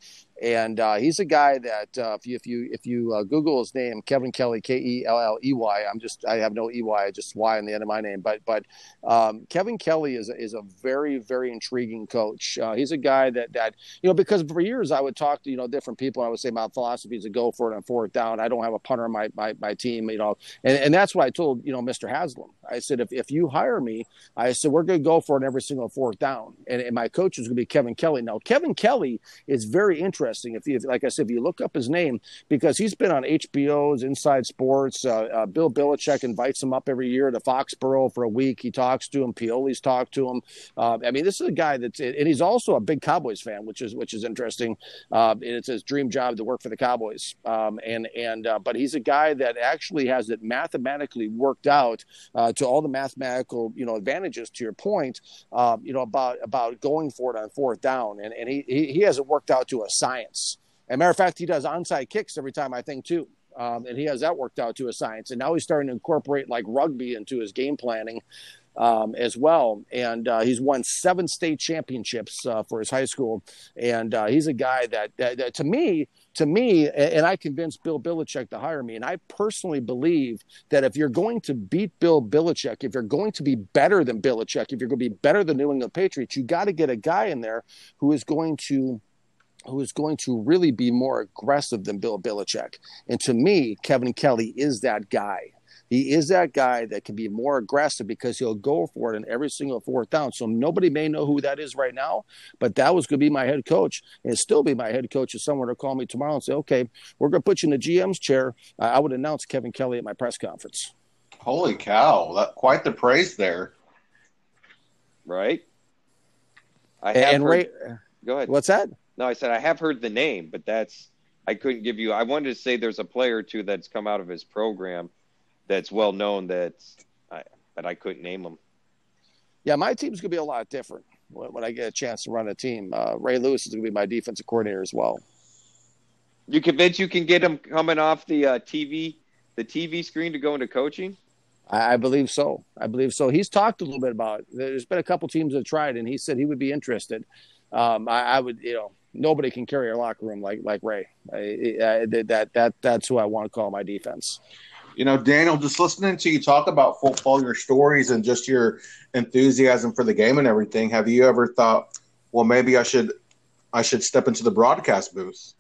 and uh, he's a guy that uh, if you if you if you uh, Google his name, Kevin Kelley, K E L L E Y. I'm just I have no E Y, just Y on the end of my name. But but um, Kevin Kelley is is a very very intriguing coach. Uh, he's a guy that that you know because for years I would talk to you know different people. I would say my philosophy is to go for it on fourth down. I don't have a punter on my my, my team. You know, and, and that's what I told you know Mr. Haslam. I said if if you hire me, I said we're going to go for it every single fourth down. And, and my coach is going to be Kevin Kelley. Now Kevin Kelley is very interesting interesting. If you, like I said, if you look up his name, because he's been on HBO's Inside Sports. Uh, uh, Bill Belichick invites him up every year to Foxborough for a week. He talks to him. Pioli's talked to him. Uh, I mean, this is a guy that's, and he's also a big Cowboys fan, which is which is interesting. Uh, and it's his dream job to work for the Cowboys. Um, and and uh, but he's a guy that actually has it mathematically worked out uh, to all the mathematical you know advantages. To your point, you know about about going for it on fourth down, and and he he, he has it worked out to a science science. As a matter of fact, he does onside kicks every time I think too. um, and he has that worked out to a science. And now he's starting to incorporate like rugby into his game planning um, as well. And uh, he's won seven state championships uh, for his high school. And uh, he's a guy that, that, that, to me, to me, and I convinced Bill Belichick to hire me. And I personally believe that if you're going to beat Bill Belichick, if you're going to be better than Belichick, if you're going to be better than New England Patriots, you got to get a guy in there who is going to who is going to really be more aggressive than Bill Belichick. And to me, Kevin Kelley is that guy. He is that guy that can be more aggressive because he'll go for it in every single fourth down. So nobody may know who that is right now, but that was going to be my head coach and still be my head coach if someone to call me tomorrow and say, okay, we're going to put you in the GM's chair. I would announce Kevin Kelley at my press conference. Holy cow. That, quite the praise there. Right? I have and heard, Ray, go ahead. What's that? No, I said I have heard the name, but that's I couldn't give you. I wanted to say there's a player or two that's come out of his program that's well known that's I, but I couldn't name them. Yeah, my team's gonna be a lot different when, when I get a chance to run a team. Uh, Ray Lewis is gonna be my defensive coordinator as well. You convinced you can get him coming off the uh, TV, the TV screen to go into coaching? I, I believe so. I believe so. He's talked a little bit about. It. There's been a couple teams that tried, and he said he would be interested. Um, I, I would, you know, nobody can carry a locker room like like Ray. I, I, that that that's who I want to call my defense. You know, Daniel, just listening to you talk about football, your stories, and just your enthusiasm for the game and everything, have you ever thought, well, maybe I should, I should step into the broadcast booth?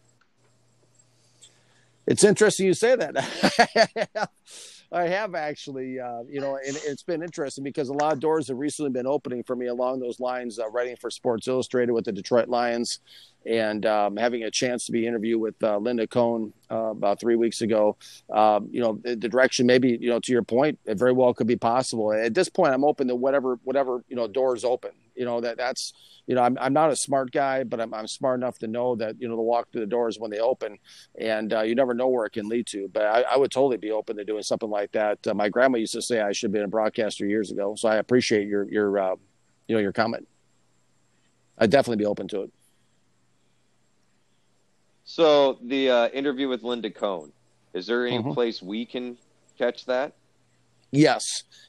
It's interesting you say that. I have actually, uh, you know, and it's been interesting because a lot of doors have recently been opening for me along those lines, uh, writing for Sports Illustrated with the Detroit Lions and um, having a chance to be interviewed with uh, Linda Cohn uh, about three weeks ago. Um, you know, the, the, direction maybe, you know, to your point, it very well could be possible. At this point, I'm open to whatever, whatever, you know, doors open, you know, that that's, you know, I'm, I'm not a smart guy, but I'm, I'm smart enough to know that, you know, to walk through the doors when they open and uh, you never know where it can lead to. But I, I, would totally be open to doing something like that. Uh, my grandma used to say I should have been a broadcaster years ago. So I appreciate your, your, uh, you know, your comment. I'd definitely be open to it. So the uh, interview with Linda Cohn, is there any mm-hmm. place we can catch that? Yes,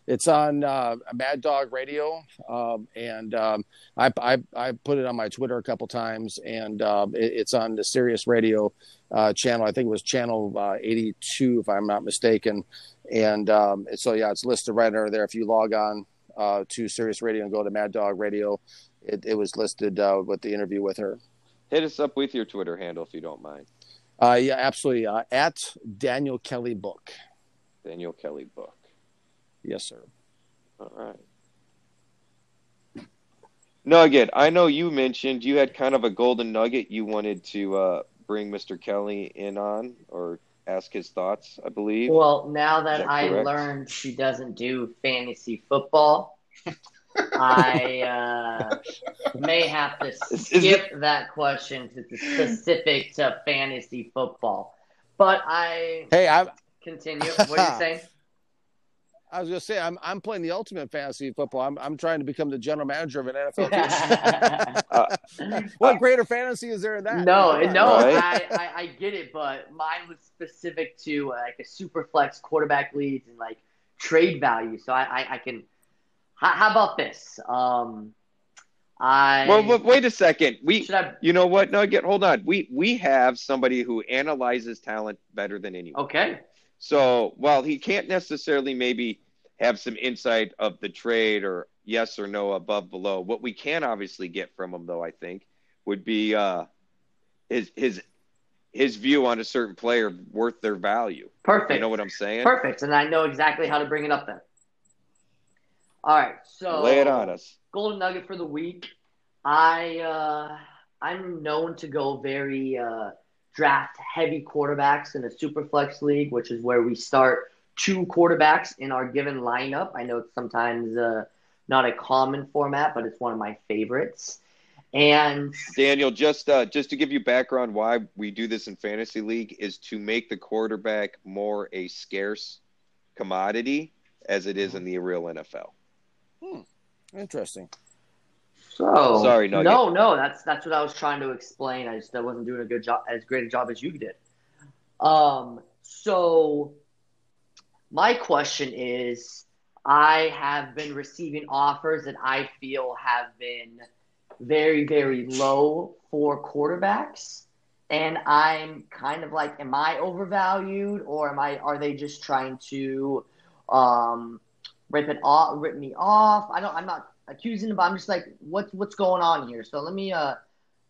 it's on uh, Mad Dog Radio, um, and um, I, I, I put it on my Twitter a couple times, and uh, it, it's on the Sirius Radio uh, channel. I think it was channel uh, 82, if I'm not mistaken. And um, so yeah, it's listed right under there. If you log on uh, to Sirius Radio and go to Mad Dog Radio, it, it was listed uh, with the interview with her. Hit us up with your Twitter handle if you don't mind. Uh, yeah, absolutely. at Daniel Kelly Book. Daniel Kelly Book. Yes, sir. All right. Nugget, I know you mentioned you had kind of a golden nugget you wanted to uh, bring Mr. Kelly in on or ask his thoughts, I believe. Well, now that, that I learned she doesn't do fantasy football, I uh, may have to skip it... that question to the specific to fantasy football. But I hey, I continue. What are you saying? I was going to say I'm I'm playing the ultimate fantasy football. I'm I'm trying to become the general manager of an NFL team. uh, what greater fantasy is there in that? No, no, right? I, I, I get it, but mine was specific to uh, like a super flex quarterback leads and like trade value. So I I, I can. How, how, about this? Um, I well, look, wait a second. We, I, you know what? No, get hold on. We we have somebody who analyzes talent better than anyone. Okay. So while he can't necessarily maybe have some insight of the trade or yes or no above below, what we can obviously get from him though, I think, would be uh, his his his view on a certain player worth their value. Perfect. You know what I'm saying? Perfect. And I know exactly how to bring it up then. All right. So lay it on us. Golden nugget for the week. I uh, I'm known to go very uh, draft heavy quarterbacks in a super flex league, which is where we start two quarterbacks in our given lineup. I know it's sometimes uh, not a common format, but it's one of my favorites. And Daniel, just uh, just to give you background, why we do this in fantasy league is to make the quarterback more a scarce commodity as it is in the real NFL. Hmm. Interesting. So sorry, Nugget. no, no, that's that's what I was trying to explain. I just I wasn't doing a good job, as great a job as you did. Um, So, my question is I have been receiving offers that I feel have been very, very low for quarterbacks. And I'm kind of like, am I overvalued or am I are they just trying to um, rip it off rip me off? I don't I'm not accusing but I'm just like, what's what's going on here? So let me uh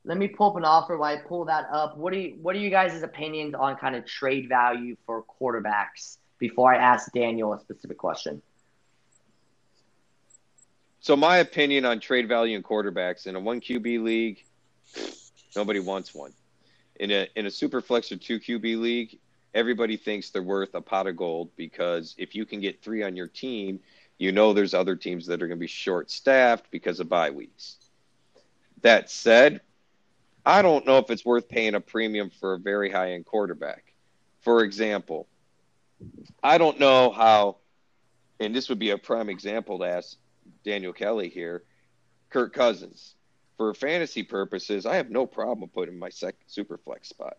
let me pull up an offer while I pull that up. What do you what are you guys' opinions on kind of trade value for quarterbacks before I ask Daniel a specific question? So my opinion on trade value in quarterbacks in a one QB league, nobody wants one. In a in a super flex or two QB league, everybody thinks they're worth a pot of gold because if you can get three on your team, you know there's other teams that are going to be short staffed because of bye weeks. That said, I don't know if it's worth paying a premium for a very high end quarterback. For example, I don't know how, and this would be a prime example to ask Daniel Kelly here, Kirk Cousins. For fantasy purposes, I have no problem putting my second super flex spot.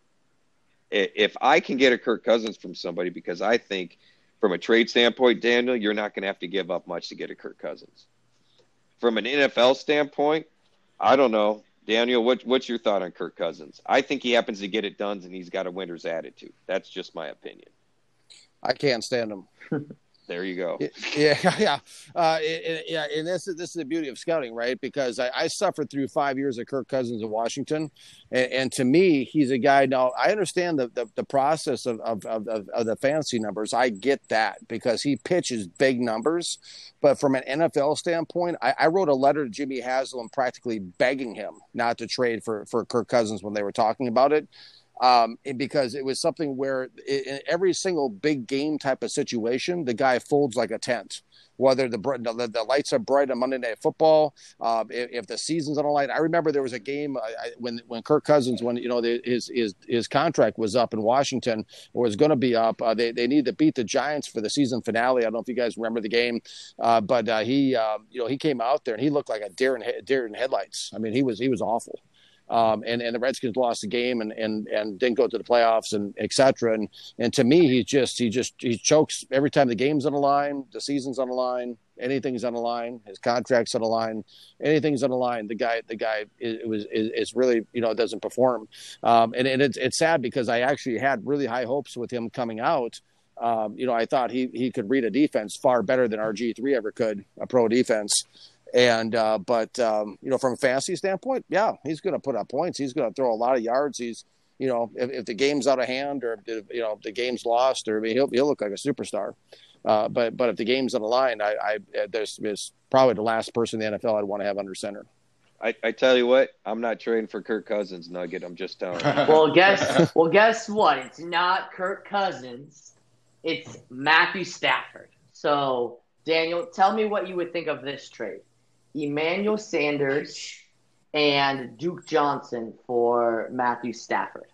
If I can get a Kirk Cousins from somebody, because I think from a trade standpoint, Daniel, you're not going to have to give up much to get a Kirk Cousins. From an NFL standpoint, I don't know. Daniel, what, what's your thought on Kirk Cousins? I think he happens to get it done, and he's got a winner's attitude. That's just my opinion. I can't stand him. There you go. Yeah, yeah, uh, yeah. And this is this is the beauty of scouting, right? Because I, I suffered through five years of Kirk Cousins in Washington, and, and, to me, he's a guy. Now I understand the the, the process of, of, of, of the fantasy numbers. I get that because he pitches big numbers, but from an NFL standpoint, I, I wrote a letter to Jimmy Haslam practically begging him not to trade for for Kirk Cousins when they were talking about it um, because it was something where in every single big game type of situation, the guy folds like a tent. Whether the the, the lights are bright on Monday Night Football, uh, if, if, the season's on the line, I remember there was a game I, when when Kirk Cousins, when you know the, his his his contract was up in Washington or was going to be up, uh, they they needed to beat the Giants for the season finale. I don't know if you guys remember the game, uh, but uh, he um, you know he came out there and he looked like a deer in, deer in headlights. I mean, he was he was awful um, and and the Redskins lost the game and and and didn't go to the playoffs and etc. And and to me, he's just he just he chokes every time the game's on the line, the season's on the line, anything's on the line, his contract's on the line, anything's on the line. The guy the guy is, really you know doesn't perform, um, and and it's it's sad because I actually had really high hopes with him coming out. Um, you know, I thought he he could read a defense far better than RG three ever could, a pro defense. And uh, but um, you know, from a fantasy standpoint, yeah, he's going to put up points. He's going to throw a lot of yards. He's you know, if, if the game's out of hand or if, you know if the game's lost, or I mean, he'll he'll look like a superstar. Uh, but but if the game's on the line, I, I there's, there's probably the last person in the NFL I'd want to have under center. I, I tell you what, I'm not trading for Kirk Cousins Nugget. I'm just telling you. well, guess well, guess what? It's not Kirk Cousins. It's Matthew Stafford. So, Daniel, tell me what you would think of this trade. Emmanuel Sanders and Duke Johnson for Matthew Stafford.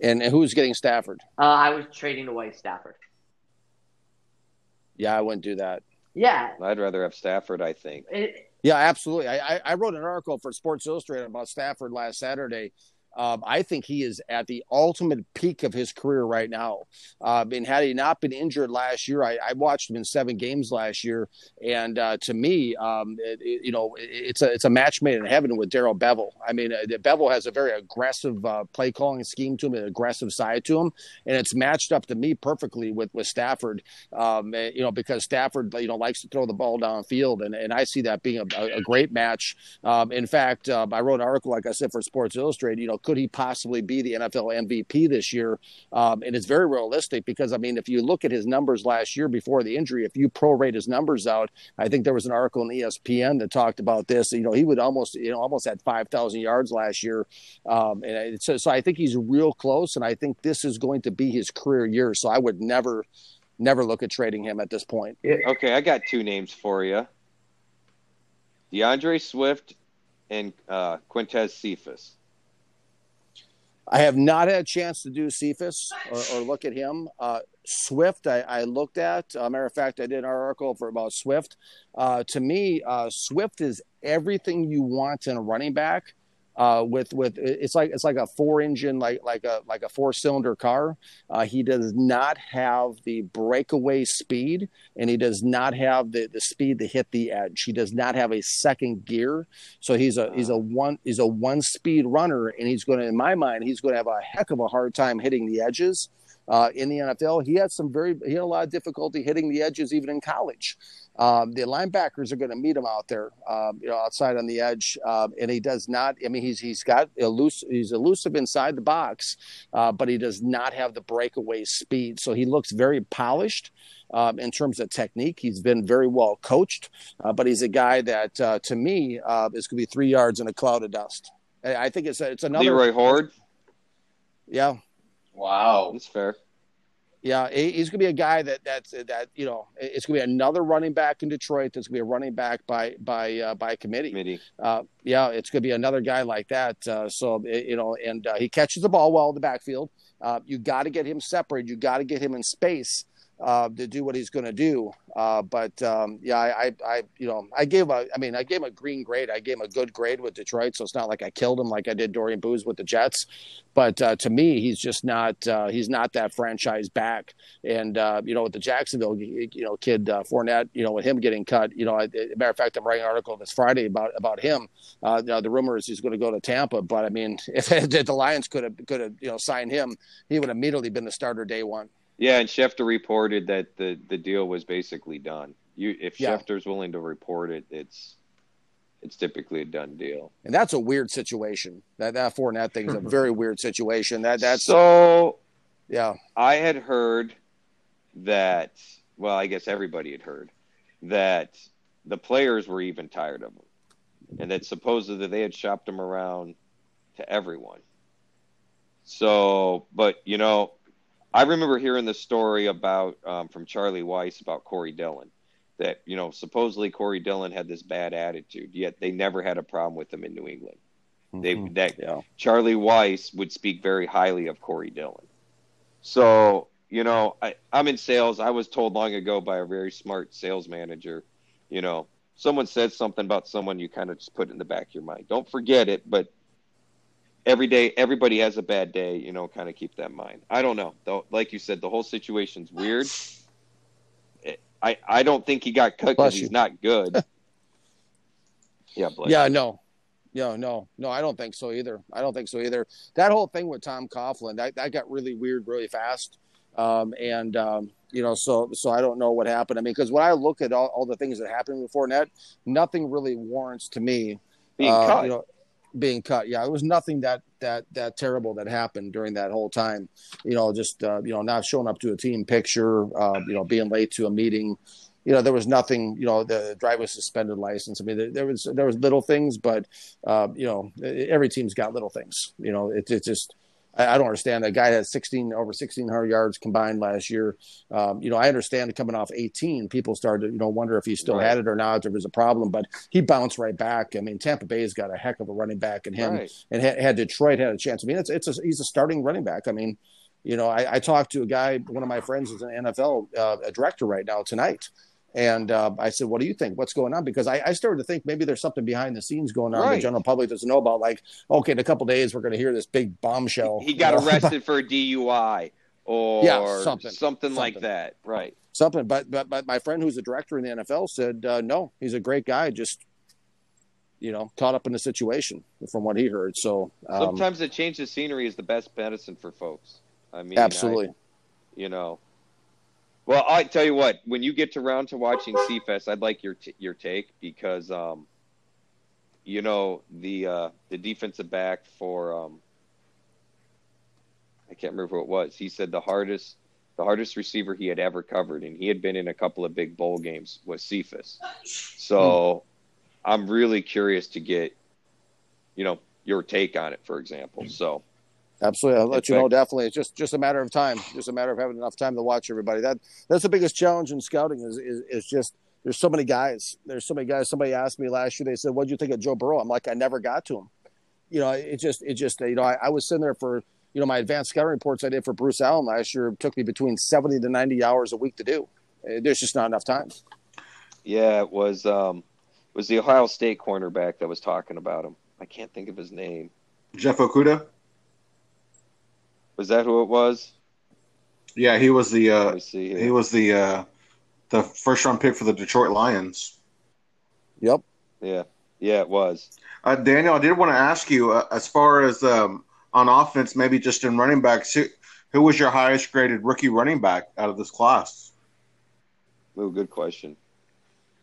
And who's getting Stafford? Uh, I was trading away Stafford. Yeah, I wouldn't do that. Yeah, I'd rather have Stafford. I think. It, yeah, absolutely. I, I wrote an article for Sports Illustrated about Stafford last Saturday, um, I think he is at the ultimate peak of his career right now. Uh, and had he not been injured last year, I, I watched him in seven games last year, and uh, to me, um, it, it, you know, it's a it's a match made in heaven with Darrell Bevell. I mean, uh, Bevell has a very aggressive uh, play calling scheme to him, an aggressive side to him, and it's matched up to me perfectly with with Stafford. Um, eh, you know, because Stafford, you know, likes to throw the ball downfield, and and I see that being a, a great match. Um, in fact, uh, I wrote an article, like I said, for Sports Illustrated. You know could he possibly be the NFL MVP this year? Um, and it's very realistic because, I mean, if you look at his numbers last year before the injury, if you prorate his numbers out, I think there was an article in ESPN that talked about this. You know, he would almost, you know, almost had 5,000 yards last year. Um, and so, so I think he's real close. And I think this is going to be his career year. So I would never, never look at trading him at this point. Okay, I got two names for you. DeAndre Swift and uh, Quintez Cephus. I have not had a chance to do Cephus or, or look at him. Uh, Swift, I, I, looked at. Uh, matter of fact, I did an article for about Swift. Uh, to me, uh, Swift is everything you want in a running back, uh, with with it's like it's like a four engine like like a like a four cylinder car. Uh, he does not have the breakaway speed, and he does not have the the speed to hit the edge. He does not have a second gear, so he's a he's a one he's a one speed runner, and he's going to in my mind he's going to have a heck of a hard time hitting the edges. Uh, in the NFL. He had some very he had a lot of difficulty hitting the edges even in college. Um, the linebackers are going to meet him out there, um, you know, outside on the edge, um, and he does not. I mean, he's he's got elusive, he's elusive inside the box, uh, but he does not have the breakaway speed. So he looks very polished. Um, in terms of technique. He's been very well coached, uh, but he's a guy that, uh, to me, uh, is going to be three yards in a cloud of dust. I think it's it's another Leroy Hoard. Yeah. Wow, that's fair. Yeah, he's going to be a guy that that's that you know it's going to be another running back in Detroit. That's going to be a running back by by uh, by committee. committee. Uh, yeah, it's going to be another guy like that. Uh, so you know, and uh, he catches the ball well in the backfield. Uh, you got to get him separated. You got to get him in space uh, to do what he's going to do. Uh, but um, yeah, I, I, you know, I gave a, I mean, I gave him a green grade. I gave him a good grade with Detroit, so it's not like I killed him like I did Dorian Boose with the Jets. But uh, to me, he's just not, uh, he's not that franchise back. And uh, you know, with the Jacksonville, you know, kid uh, Fournette, you know, with him getting cut, you know, I, matter of fact, I'm writing an article this Friday about about him. you know, the rumor is he's going to go to Tampa, but I mean, if, the Lions could have could have you know signed him, he would have immediately been the starter day one. Yeah, and Schefter reported that the the deal was basically done. You, if Yeah. Schefter's willing to report it, it's it's typically a done deal. And that's a weird situation. That that Fournette thing is a very weird situation. That that's so. yeah. I had heard that. Well, I guess everybody had heard that the players were even tired of him, and that supposedly they had shopped him around to everyone. So, but you know, I remember hearing the story about um, from Charlie Weis about Corey Dillon. That you know, supposedly Corey Dillon had this bad attitude, yet they never had a problem with him in New England. They Mhm. that yeah. Charlie Weis would speak very highly of Corey Dillon. So, you know, I, I'm in sales. I was told long ago by a very smart sales manager, you know, someone says something about someone, you kind of just put it in the back of your mind. Don't forget it, but every day, everybody has a bad day, you know, kind of keep that in mind. I don't know. Though, like you said, the whole situation's weird. I, I don't think he got cut because he's not good. yeah, bless Yeah, no. Yeah, no, no, I don't think so either. I don't think so either. That whole thing with Tom Coughlin, that, that got really weird really fast. Um, and, um, you know, so so I don't know what happened. I mean, because when I look at all, all the things that happened with Fournette, nothing really warrants to me being uh, cut. You know, being cut. Yeah, it was nothing that that that terrible that happened during that whole time. You know, just uh, you know, not showing up to a team picture. Uh, you know, being late to a meeting. You know, there was nothing. You know, the driver's suspended license. I mean, there, there was there was little things, but uh, you know, every team's got little things. You know, it, it's just. I I don't understand. That guy had 16 over 1600 yards combined last year. Um, you know, I understand coming off 18, people started, you know, wonder if he still Right. had it or not, if it was a problem. But he bounced right back. I mean, Tampa Bay's got a heck of a running back in him, Right. and had, had Detroit had a chance. I mean, it's it's a, he's a starting running back. I mean, you know, I, I talked to a guy, one of my friends is an NFL uh, a director right now tonight. And uh, I said, "What do you think? What's going on?" Because I, I started to think maybe there's something behind the scenes going on the general public doesn't know about. Like, okay, in a couple days we're going to hear this big bombshell. he got you know, arrested for a DUI or Yeah, something. something like that. Right. something. But but but my friend who's a director in the NFL said uh, no, he's a great guy, just you know caught up in the situation from what he heard. So um, Sometimes a change of scenery is the best medicine for folks. I mean, I- absolutely, you know. Well, I tell you what, when you get around to watching Cephus, I'd like your t- your take because, um, you know, the uh, the defensive back for um, I can't remember who it was. He said the hardest the hardest receiver he had ever covered, and he had been in a couple of big bowl games was Cephus. So I'm really curious to get, you know, your take on it, for example. So absolutely. I'll let It's you know. like- Definitely, it's just just a matter of time. Just a matter of having enough time to watch everybody. That that's the biggest challenge in scouting is is, is just. There's so many guys. There's so many guys. Somebody asked me last year. They said, "What do you think of Joe Burrow?" I'm like, "I never got to him." You know, it just, it just, you know, I, I was sitting there for, you know, my advanced scouting reports I did for Bruce Allen last year It took me between 70 to 90 hours a week to do. Uh, There's just not enough time. Yeah, it was um, it was the Ohio State cornerback that was talking about him. I can't think of his name. Jeff Okudah. Was that who it was? Yeah, he was the uh, see. he was the uh, the first round pick for the Detroit Lions. Yep. Yeah, yeah, it was. Uh, Daniel, I did want to ask you uh, as far as um, on offense, maybe just in running backs, who, who was your highest graded rookie running back out of this class? Ooh, good question.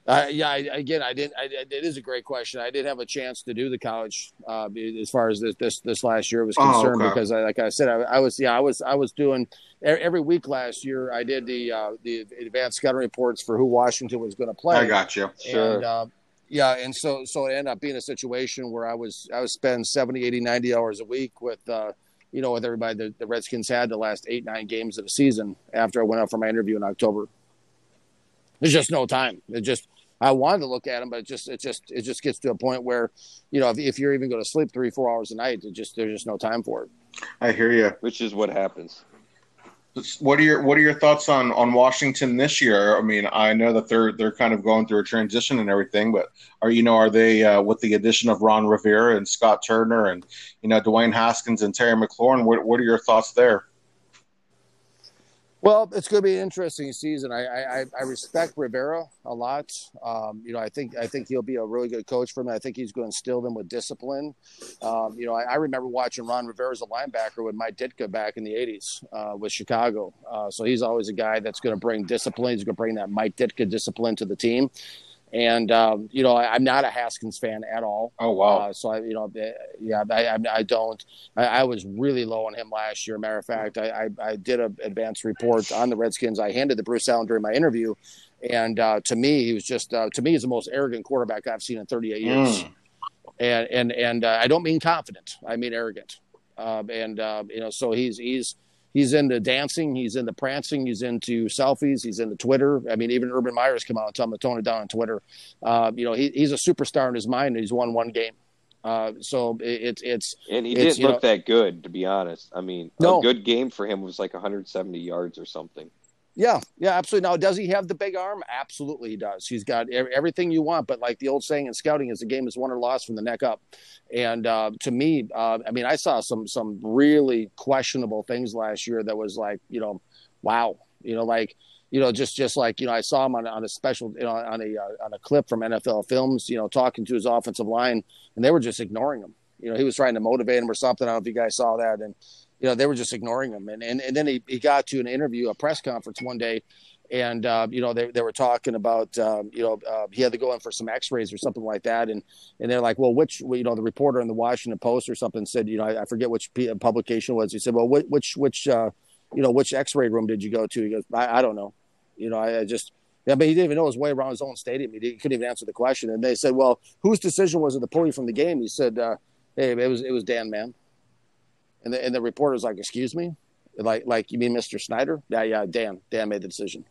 Uh, yeah, I, again, I didn't. I, it is a great question. I did have a chance to do the college uh, as far as this this, this last year was Oh, concerned okay. because, I, like I said, I, I was yeah, I was I was doing every week last year. I did the uh, the advanced scouting reports for who Washington was going to play. I got you. Sure. And, uh, yeah, and so so it ended up being a situation where I was I was spending 70, 80, 90 hours a week with uh, you know with everybody the, the Redskins had the last eight nine games of the season after I went out for my interview in October. There's just no time. It just I wanted to look at them, but it just it just it just gets to a point where you know if, if you're even going to sleep three four hours a night, it just there's just no time for it. I hear you. Which is what happens. What are your What are your thoughts on on Washington this year? I mean, I know that they're they're kind of going through a transition and everything, but are you know are they uh, with the addition of Ron Rivera and Scott Turner and you know Dwayne Haskins and Terry McLaurin? What What are your thoughts there? Well, it's going to be an interesting season. I I, I respect Rivera a lot. Um, you know, I think I think he'll be a really good coach for them. I think he's going to instill them with discipline. Um, you know, I, I remember watching Ron Rivera as a linebacker with Mike Ditka back in the '80s uh, with Chicago. Uh, so he's always a guy that's going to bring discipline. He's going to bring that Mike Ditka discipline to the team. And um, you know, I, I'm not a Haskins fan at all. Oh wow, Uh, so I, you know, eh, yeah, I, I, I don't. I, I was really low on him last year. Matter of fact, I, I, I did an advanced report on the Redskins. I handed to Bruce Allen during my interview, and uh, to me, he was just uh, to me, he's the most arrogant quarterback I've seen in 38 years. Mm. And and and uh, I don't mean confident. I mean arrogant. Um, and uh, you know, so he's he's he's into dancing, he's into prancing, he's into selfies, he's into Twitter. I mean, even Urban Meyer's come out and tell him to tone it down on Twitter. Uh, you know, he, he's a superstar in his mind. He's won one game. Uh, so it, it's it's And he It's, didn't look that good, to be honest. I mean, No. a good game for him was like 170 yards or something. Yeah, yeah, absolutely. Now, does he have the big arm? Absolutely, he does. He's got everything you want. But like the old saying in scouting, is the game is won or lost from the neck up. And uh, to me, uh, I mean, I saw some some really questionable things last year. That was like, you know, wow, you know, like you know, just just like you know, I saw him on, on a special, you know, on a uh, on a clip from NFL Films, you know, talking to his offensive line, and they were just ignoring him. You know, he was trying to motivate him or something. I don't know if you guys saw that, and you know, they were just ignoring him. And and, and then he, he got to an interview, a press conference one day, and uh, you know, they, they were talking about um, you know, uh, he had to go in for some X-rays or something like that, and and they're like, well, which you know, the reporter in the Washington Post or something said, you know, I, I forget which publication was. He said, well, which which which uh, you know, which X-ray room did you go to? He goes, I, I don't know. You know, I, I just. Yeah, but he didn't even know his way around his own stadium. He, couldn't even answer the question. And they said, "Well, whose decision was it to pull you from the game?" He said, uh, "Hey, it was it was Dan Mann." And the and the reporter's like, "Excuse me, like like you mean Mr. Snyder?" Yeah, yeah, Dan. Dan made the decision.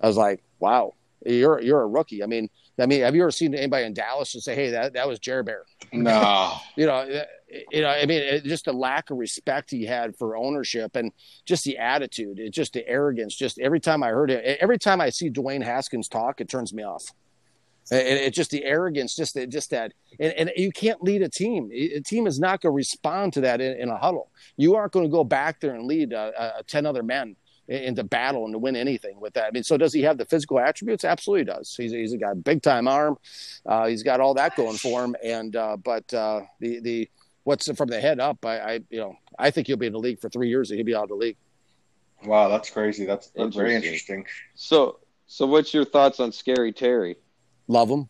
I was like, "Wow, you're you're a rookie." I mean, I mean, have you ever seen anybody in Dallas just say, "Hey, that that was Jerry Bear"? No, you know, eh, you know, I mean, it, just the lack of respect he had for ownership and just the attitude, it just the arrogance. Just every time I heard it, every time I see Dwayne Haskins talk, it turns me off. And it's just the arrogance, just that, just that, and, and you can't lead a team. A team is not going to respond to that in, in, a huddle. You aren't going to go back there and lead uh, uh, ten other men into battle and to win anything with that. I mean, so does he have the physical attributes? Absolutely does. He's, he's got a big time arm. Uh, he's got all that going for him. And, uh, but, uh, the, the, what's from the head up, I, I, you know, I think he'll be in the league for three years and he'll be out of the league. Wow, that's crazy. That's, that's very interesting. So, so what's your thoughts on Scary Terry? Love him.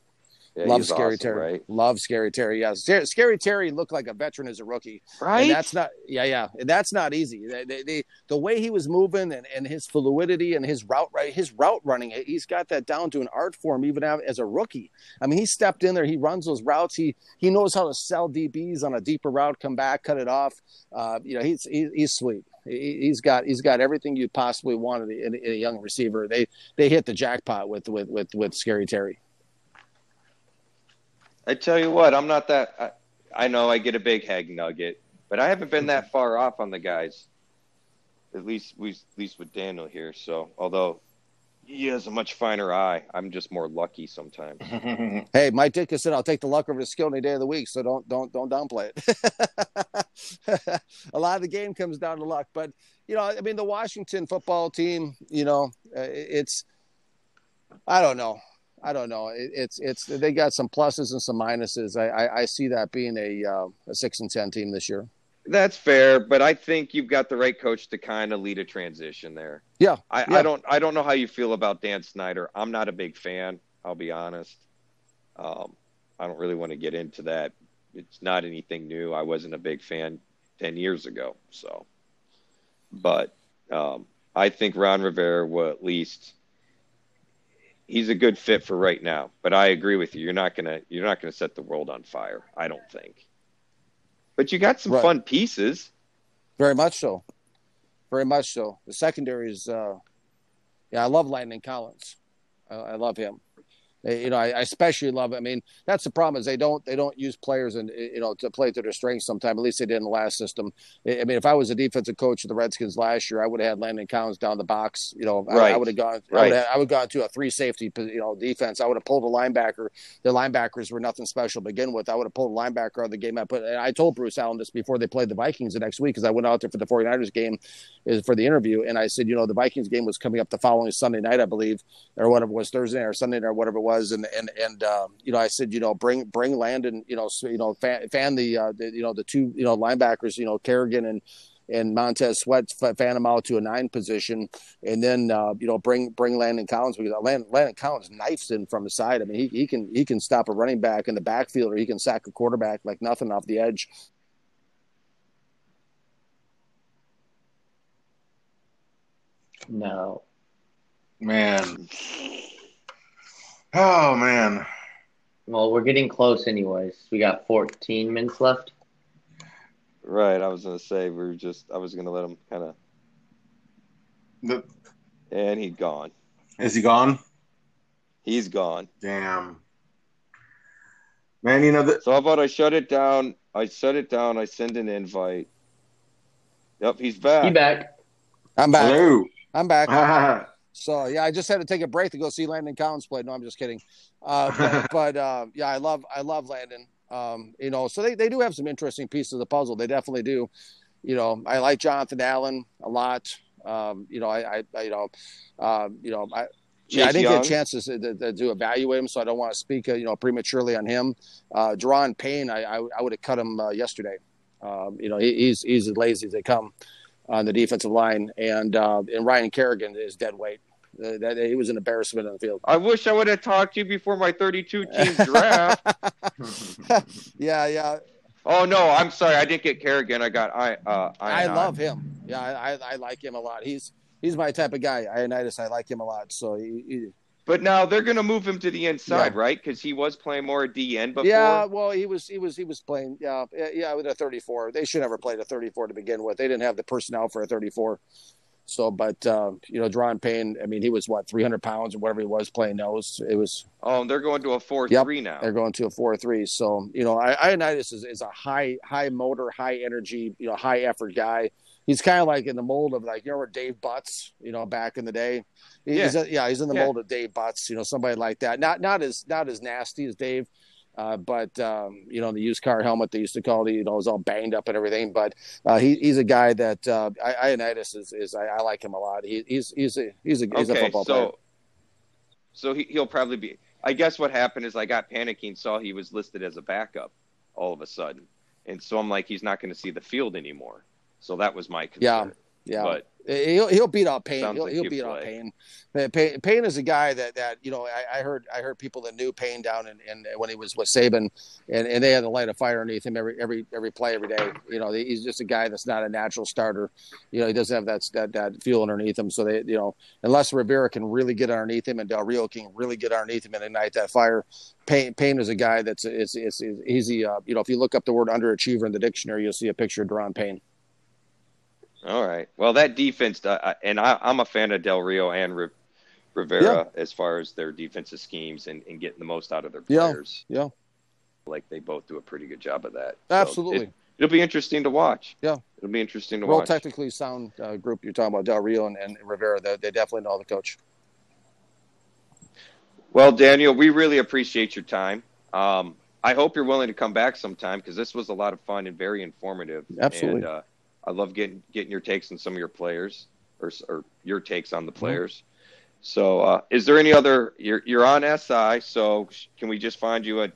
Yeah, Love Scary awesome, Terry. right? Love Scary Terry. Yeah, Scary, Terry looked like a veteran as a rookie. Right. And that's not. Yeah, yeah. And that's not easy. They, they, they, the way he was moving and, and his fluidity and his route right, his route running, he's got that down to an art form even as a rookie. I mean, he stepped in there. He runs those routes. He he knows how to sell DBs on a deeper route, come back, cut it off. Uh, you know, he's he, he's sweet. He, has got he's got everything you possibly wanted in, in a young receiver. They they hit the jackpot with with with with Scary Terry. I tell you what, I'm not that. I, I know I get a big hag nugget, but I haven't been that far off on the guys. At least we, at least with Daniel here. So, although He has a much finer eye. I'm just more lucky sometimes. Hey, Mike Ditka said, "I'll take the luck over the skill any day of the week." So don't don't don't downplay it. a lot of the game comes down to luck, but you know, I mean, the Washington football team, you know, uh, it's I don't know, I don't know. It, it's it's they got some pluses and some minuses. I I, I see that being a uh, a six and ten team this year. That's fair, but I think you've got the right coach to kind of lead a transition there. Yeah, I, yeah. I don't I don't know how you feel about Dan Snyder. I'm not a big fan. I'll be honest. Um, I don't really want to get into that. It's not anything new. I wasn't a big fan ten years ago. So, but um, I think Ron Rivera will at least he's a good fit for right now. But I agree with you. You're not gonna you're not gonna set the world on fire. I don't think. But you got some Right. fun pieces. Very much so. Very much so. The secondary is, uh, yeah, I love Landon Collins. I, I love him. Eh, You know, I, I especially love. I mean, that's the problem is they don't they don't use players and you know to play to their strengths. Sometimes, at least they did in the last system. I mean, if I was a defensive coach of the Redskins last year, I would have had Landon Collins down the box. You know, I, I would have gone. I Right. would have, I would have gone to a three safety you know defense. I would have pulled a linebacker. The linebackers were nothing special to begin with. I would have pulled a linebacker out of the game. I put. And I told Bruce Allen this before they played the Vikings the next week because I went out there for the 49ers game is for the interview, and I said, you know, the Vikings game was coming up the following Sunday night, I believe, or whatever it was Thursday or Sunday night or whatever it was, and and and um, you know, I said, you know, bring bring Landon, you know, so, you know, fan, fan the, uh, the you know the two you know linebackers, you know, Kerrigan and and Montez Sweat fan him out to a nine position, and then uh, you know bring bring Landon Collins because Landon, Landon Collins knifes in from the side. I mean, he, he can he can stop a running back in the backfield or he can sack a quarterback like nothing off the edge. No. man. Oh man. Well, we're getting close, anyways. We got 14 minutes left. Right. I was gonna say we were just. I was gonna let him kind of, The, and he's gone. is he gone? He's gone. Damn. Man, you know that So how about I shut it down? I shut it down. I send an invite. Yep, he's back. He back. I'm back. hello. I'm back. So yeah, I just had to take a break to go see Landon Collins play. No, I'm just kidding. Uh, but but uh, yeah, I love I love Landon. Um, you know, so they, they do have some interesting pieces of the puzzle. They definitely do. You know, I like Jonathan Allen a lot. Um, you know, I, I, I you know, um, you know, I. Yeah, I didn't Young. get chances to, to, to evaluate him, so I don't want to speak, uh, you know, prematurely on him. Uh, Da'Ron Payne, I, I, I would have cut him uh, yesterday. Um, you know, he, he's he's as lazy as they come on the defensive line, and uh, and Ryan Kerrigan is dead weight. Uh, that he was an embarrassment on the field. I wish I would have talked to you before my 32 team draft. yeah, yeah, oh no, I'm sorry. I didn't get Kerrigan. I got I. Uh, I Ioannidis. love him. Yeah, I, I, I like him a lot. He's he's my type of guy. Ioannidis, I like him a lot. So he, he, But now they're gonna move him to the inside, Yeah. right? Because he was playing more at DN before. yeah, well, he was he was he was playing. Yeah, yeah, with a 34. They should never played a 34 to begin with. They didn't have the personnel for a 34. So, but uh, you know, Da'Ron Payne. I mean, he was what 300 pounds or whatever he was playing nose. It was Oh, they're going to a four Yep. three now. they're going to a four three. So you know, I, Ioannidis is, is a high high motor, high energy, you know, high effort guy. He's kind of like in the mold of like you know where Dave Butz, you know, back in the day. He's yeah, yeah he's in the Yeah. mold of Dave Butz, you know, somebody like that. Not not as not as nasty as Dave. Uh, but um, you know the used car helmet they used to call it, you know, is all banged up and everything. But uh, he, he's a guy that uh, I, Ioannidis is, is I, I like him a lot. He, he's he's a he's a he's a okay, football so player. so he, he'll probably be. I guess what happened is I got panicking, saw he was listed as a backup all of a sudden, and so I'm like, he's not going to see the field anymore. So that was my concern. Yeah, yeah. But He'll he'll beat out Payne. Sounds He'll, like he'll beat out play. Payne. Man, Payne. Payne is a guy that that you know I, I heard I heard people that knew Payne down in, in when he was with Saban, and, and they had the light of fire underneath him every every every play every day. You know he's just a guy that's not a natural starter. You know he doesn't have that that that fuel underneath him. So they you know unless Rivera can really get underneath him and Del Rio can really get underneath him and ignite that fire. Payne, Payne is a guy that's it's it's, it's easy. Uh, you know if you look up the word underachiever in the dictionary, you'll see a picture of Da'Ron Payne. All right, well that defense, uh, and I, I'm a fan of Del Rio and Ri- Rivera as far as their defensive schemes and, and getting the most out of their players. yeah. yeah. like they both do a pretty good job of that. So Absolutely. it, it'll be interesting to watch. Yeah. it'll be interesting to real watch. technically sound uh, group you're talking about Del Rio and, and Rivera. They, they definitely know the coach. Well, Daniel, we really appreciate your time. Um, I hope you're willing to come back sometime because this was a lot of fun and very informative. Absolutely. And, uh, I love getting getting your takes on some of your players or, or your takes on the players. So, uh, is there any other? You're you're on SI, so can we just find you at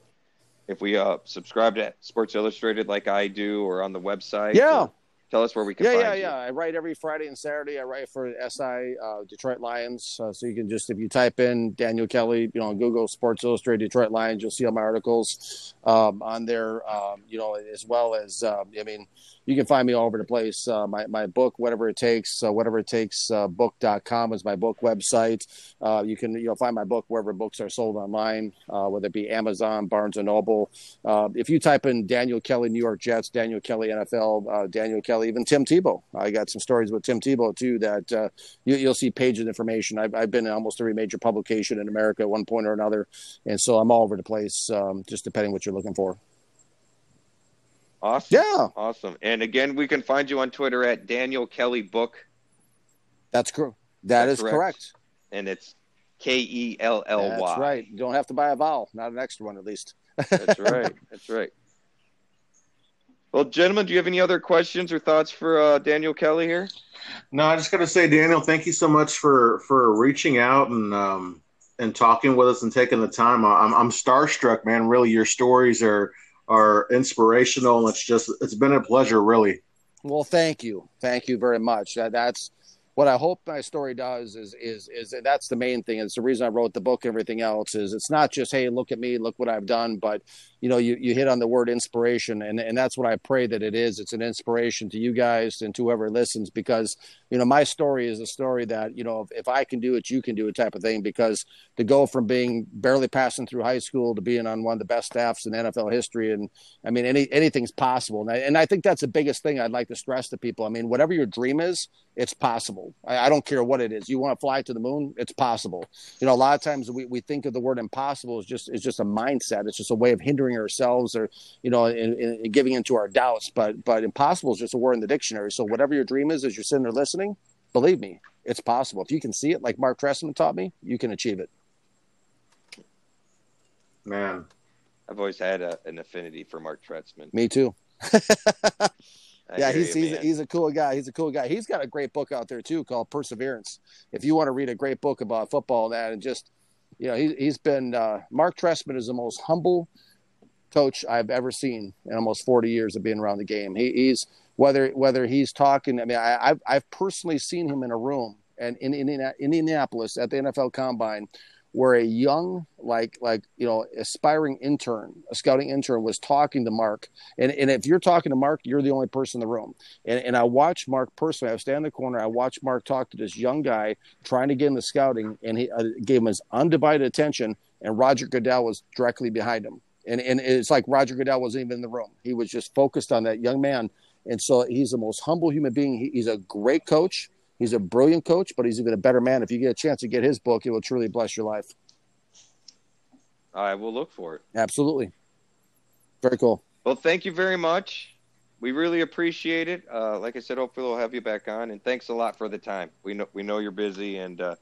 if we uh, subscribe to Sports Illustrated like I do, or on the website? Yeah. Tell us where we can. Yeah, find yeah, you. yeah. I write every Friday and Saturday. I write for SI uh, Detroit Lions. Uh, so you can just, if you type in Daniel Kelly, you know, Google Sports Illustrated Detroit Lions, you'll see all my articles um, on there. Um, you know, as well as, um, I mean, you can find me all over the place. Uh, my, my book, whatever it takes, uh, whatever it takes, uh, book.com is my book website. Uh, you can, you know, find my book wherever books are sold online, uh, whether it be Amazon, Barnes and Noble. Uh, if you type in Daniel Kelly, New York Jets, Daniel Kelly, NFL, uh, Daniel Kelly, even Tim Tebow. I got some stories with Tim Tebow too that you, you'll see pages of information. I've, I've been in almost every major publication in America at one point or another. And so I'm all over the place, um, just depending what you're looking for. Awesome. Yeah. Awesome. And again, we can find you on Twitter at Daniel Kelly Book, That's correct. That That's is correct. correct. and it's K E L L Y. That's right. You don't have to buy a vowel, not an extra one at least. That's right. That's right. Well, gentlemen, do you have any other questions or thoughts for uh, Daniel Kelly here? No, I just got to say, Daniel, thank you so much for for reaching out and um, and talking with us and taking the time. I'm I'm starstruck, man. Really, your stories are are inspirational. It's just it's been a pleasure, really. Well, thank you, thank you very much. That, that's what I hope my story does. Is is is that's the main thing. It's the reason I wrote the book. Everything else is it's not just hey, look at me, look what I've done, but you know, you, you hit on the word inspiration, and and that's what I pray that it is. It's an inspiration to you guys and to whoever listens, because you know my story is a story that you know if, if I can do it, you can do it type of thing. Because to go from being barely passing through high school to being on one of the best staffs in NFL history, and I mean any anything's possible, and I, and I think that's the biggest thing I'd like to stress to people. I mean, whatever your dream is, it's possible. I, I don't care what it is. You want to fly to the moon, it's possible. You know, a lot of times we, we think of the word impossible as just it's just a mindset. It's just a way of hindering ourselves or you know, in, in giving into our doubts. But but impossible is just a word in the dictionary. So whatever your dream is, as you're sitting there listening, believe me, it's possible. If you can see it, like Mark Trestman taught me, you can achieve it. Man, I've always had a, an affinity for Mark Trestman. Me too. I yeah, he's you, he's, man. he's a cool guy. He's a cool guy. He's got a great book out there too called Perseverance. If you want to read a great book about football and that, and just you know, he, he's been uh, Mark Trestman is the most humble coach I've ever seen in almost 40 years of being around the game. He, he's whether whether he's talking. I mean, I, I've I've personally seen him in a room and in, in, in Indianapolis at the NFL Combine where a young like like you know aspiring intern a scouting intern was talking to mark. And, and if you're talking to mark you're the only person in the room. And, and i watched mark personally. I was standing in the corner. I watched mark talk to this young guy trying to get into scouting and he uh, gave him his undivided attention and roger goodell was directly behind him. And, and it's like roger goodell wasn't even in the room. He was just focused on that young man. And so he's the most humble human being. He, he's a great coach He's a brilliant coach, but he's even a better man. If you get a chance to get his book, it will truly bless your life. I will look for it. Absolutely. Very cool. Well, thank you very much. We really appreciate it. Uh, like I said, hopefully we'll have you back on, and thanks a lot for the time. We know we know you're busy, and uh,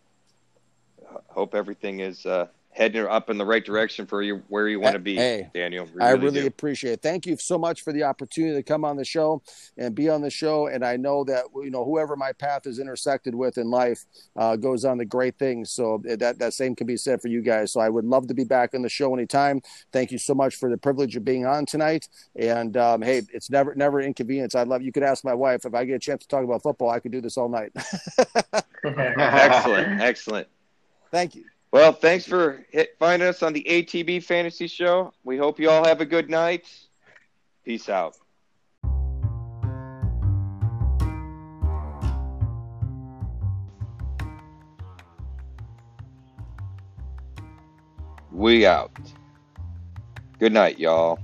hope everything is uh, heading up in the right direction for you where you want to be, Hey, Daniel. We I really do. appreciate it. Thank you so much for the opportunity to come on the show and be on the show. And I know that you know whoever my path is intersected with in life uh, goes on to great things. So that that same can be said for you guys. So I would love to be back on the show anytime. Thank you so much for the privilege of being on tonight. And um, hey, it's never never inconvenience. I love. You could ask my wife if I get a chance to talk about football. I could do this all night. excellent, excellent. Thank you. Well, thanks for hit, finding us on the ATB Fantasy Show. We hope you all have a good night. Peace out. We out. Good night, y'all.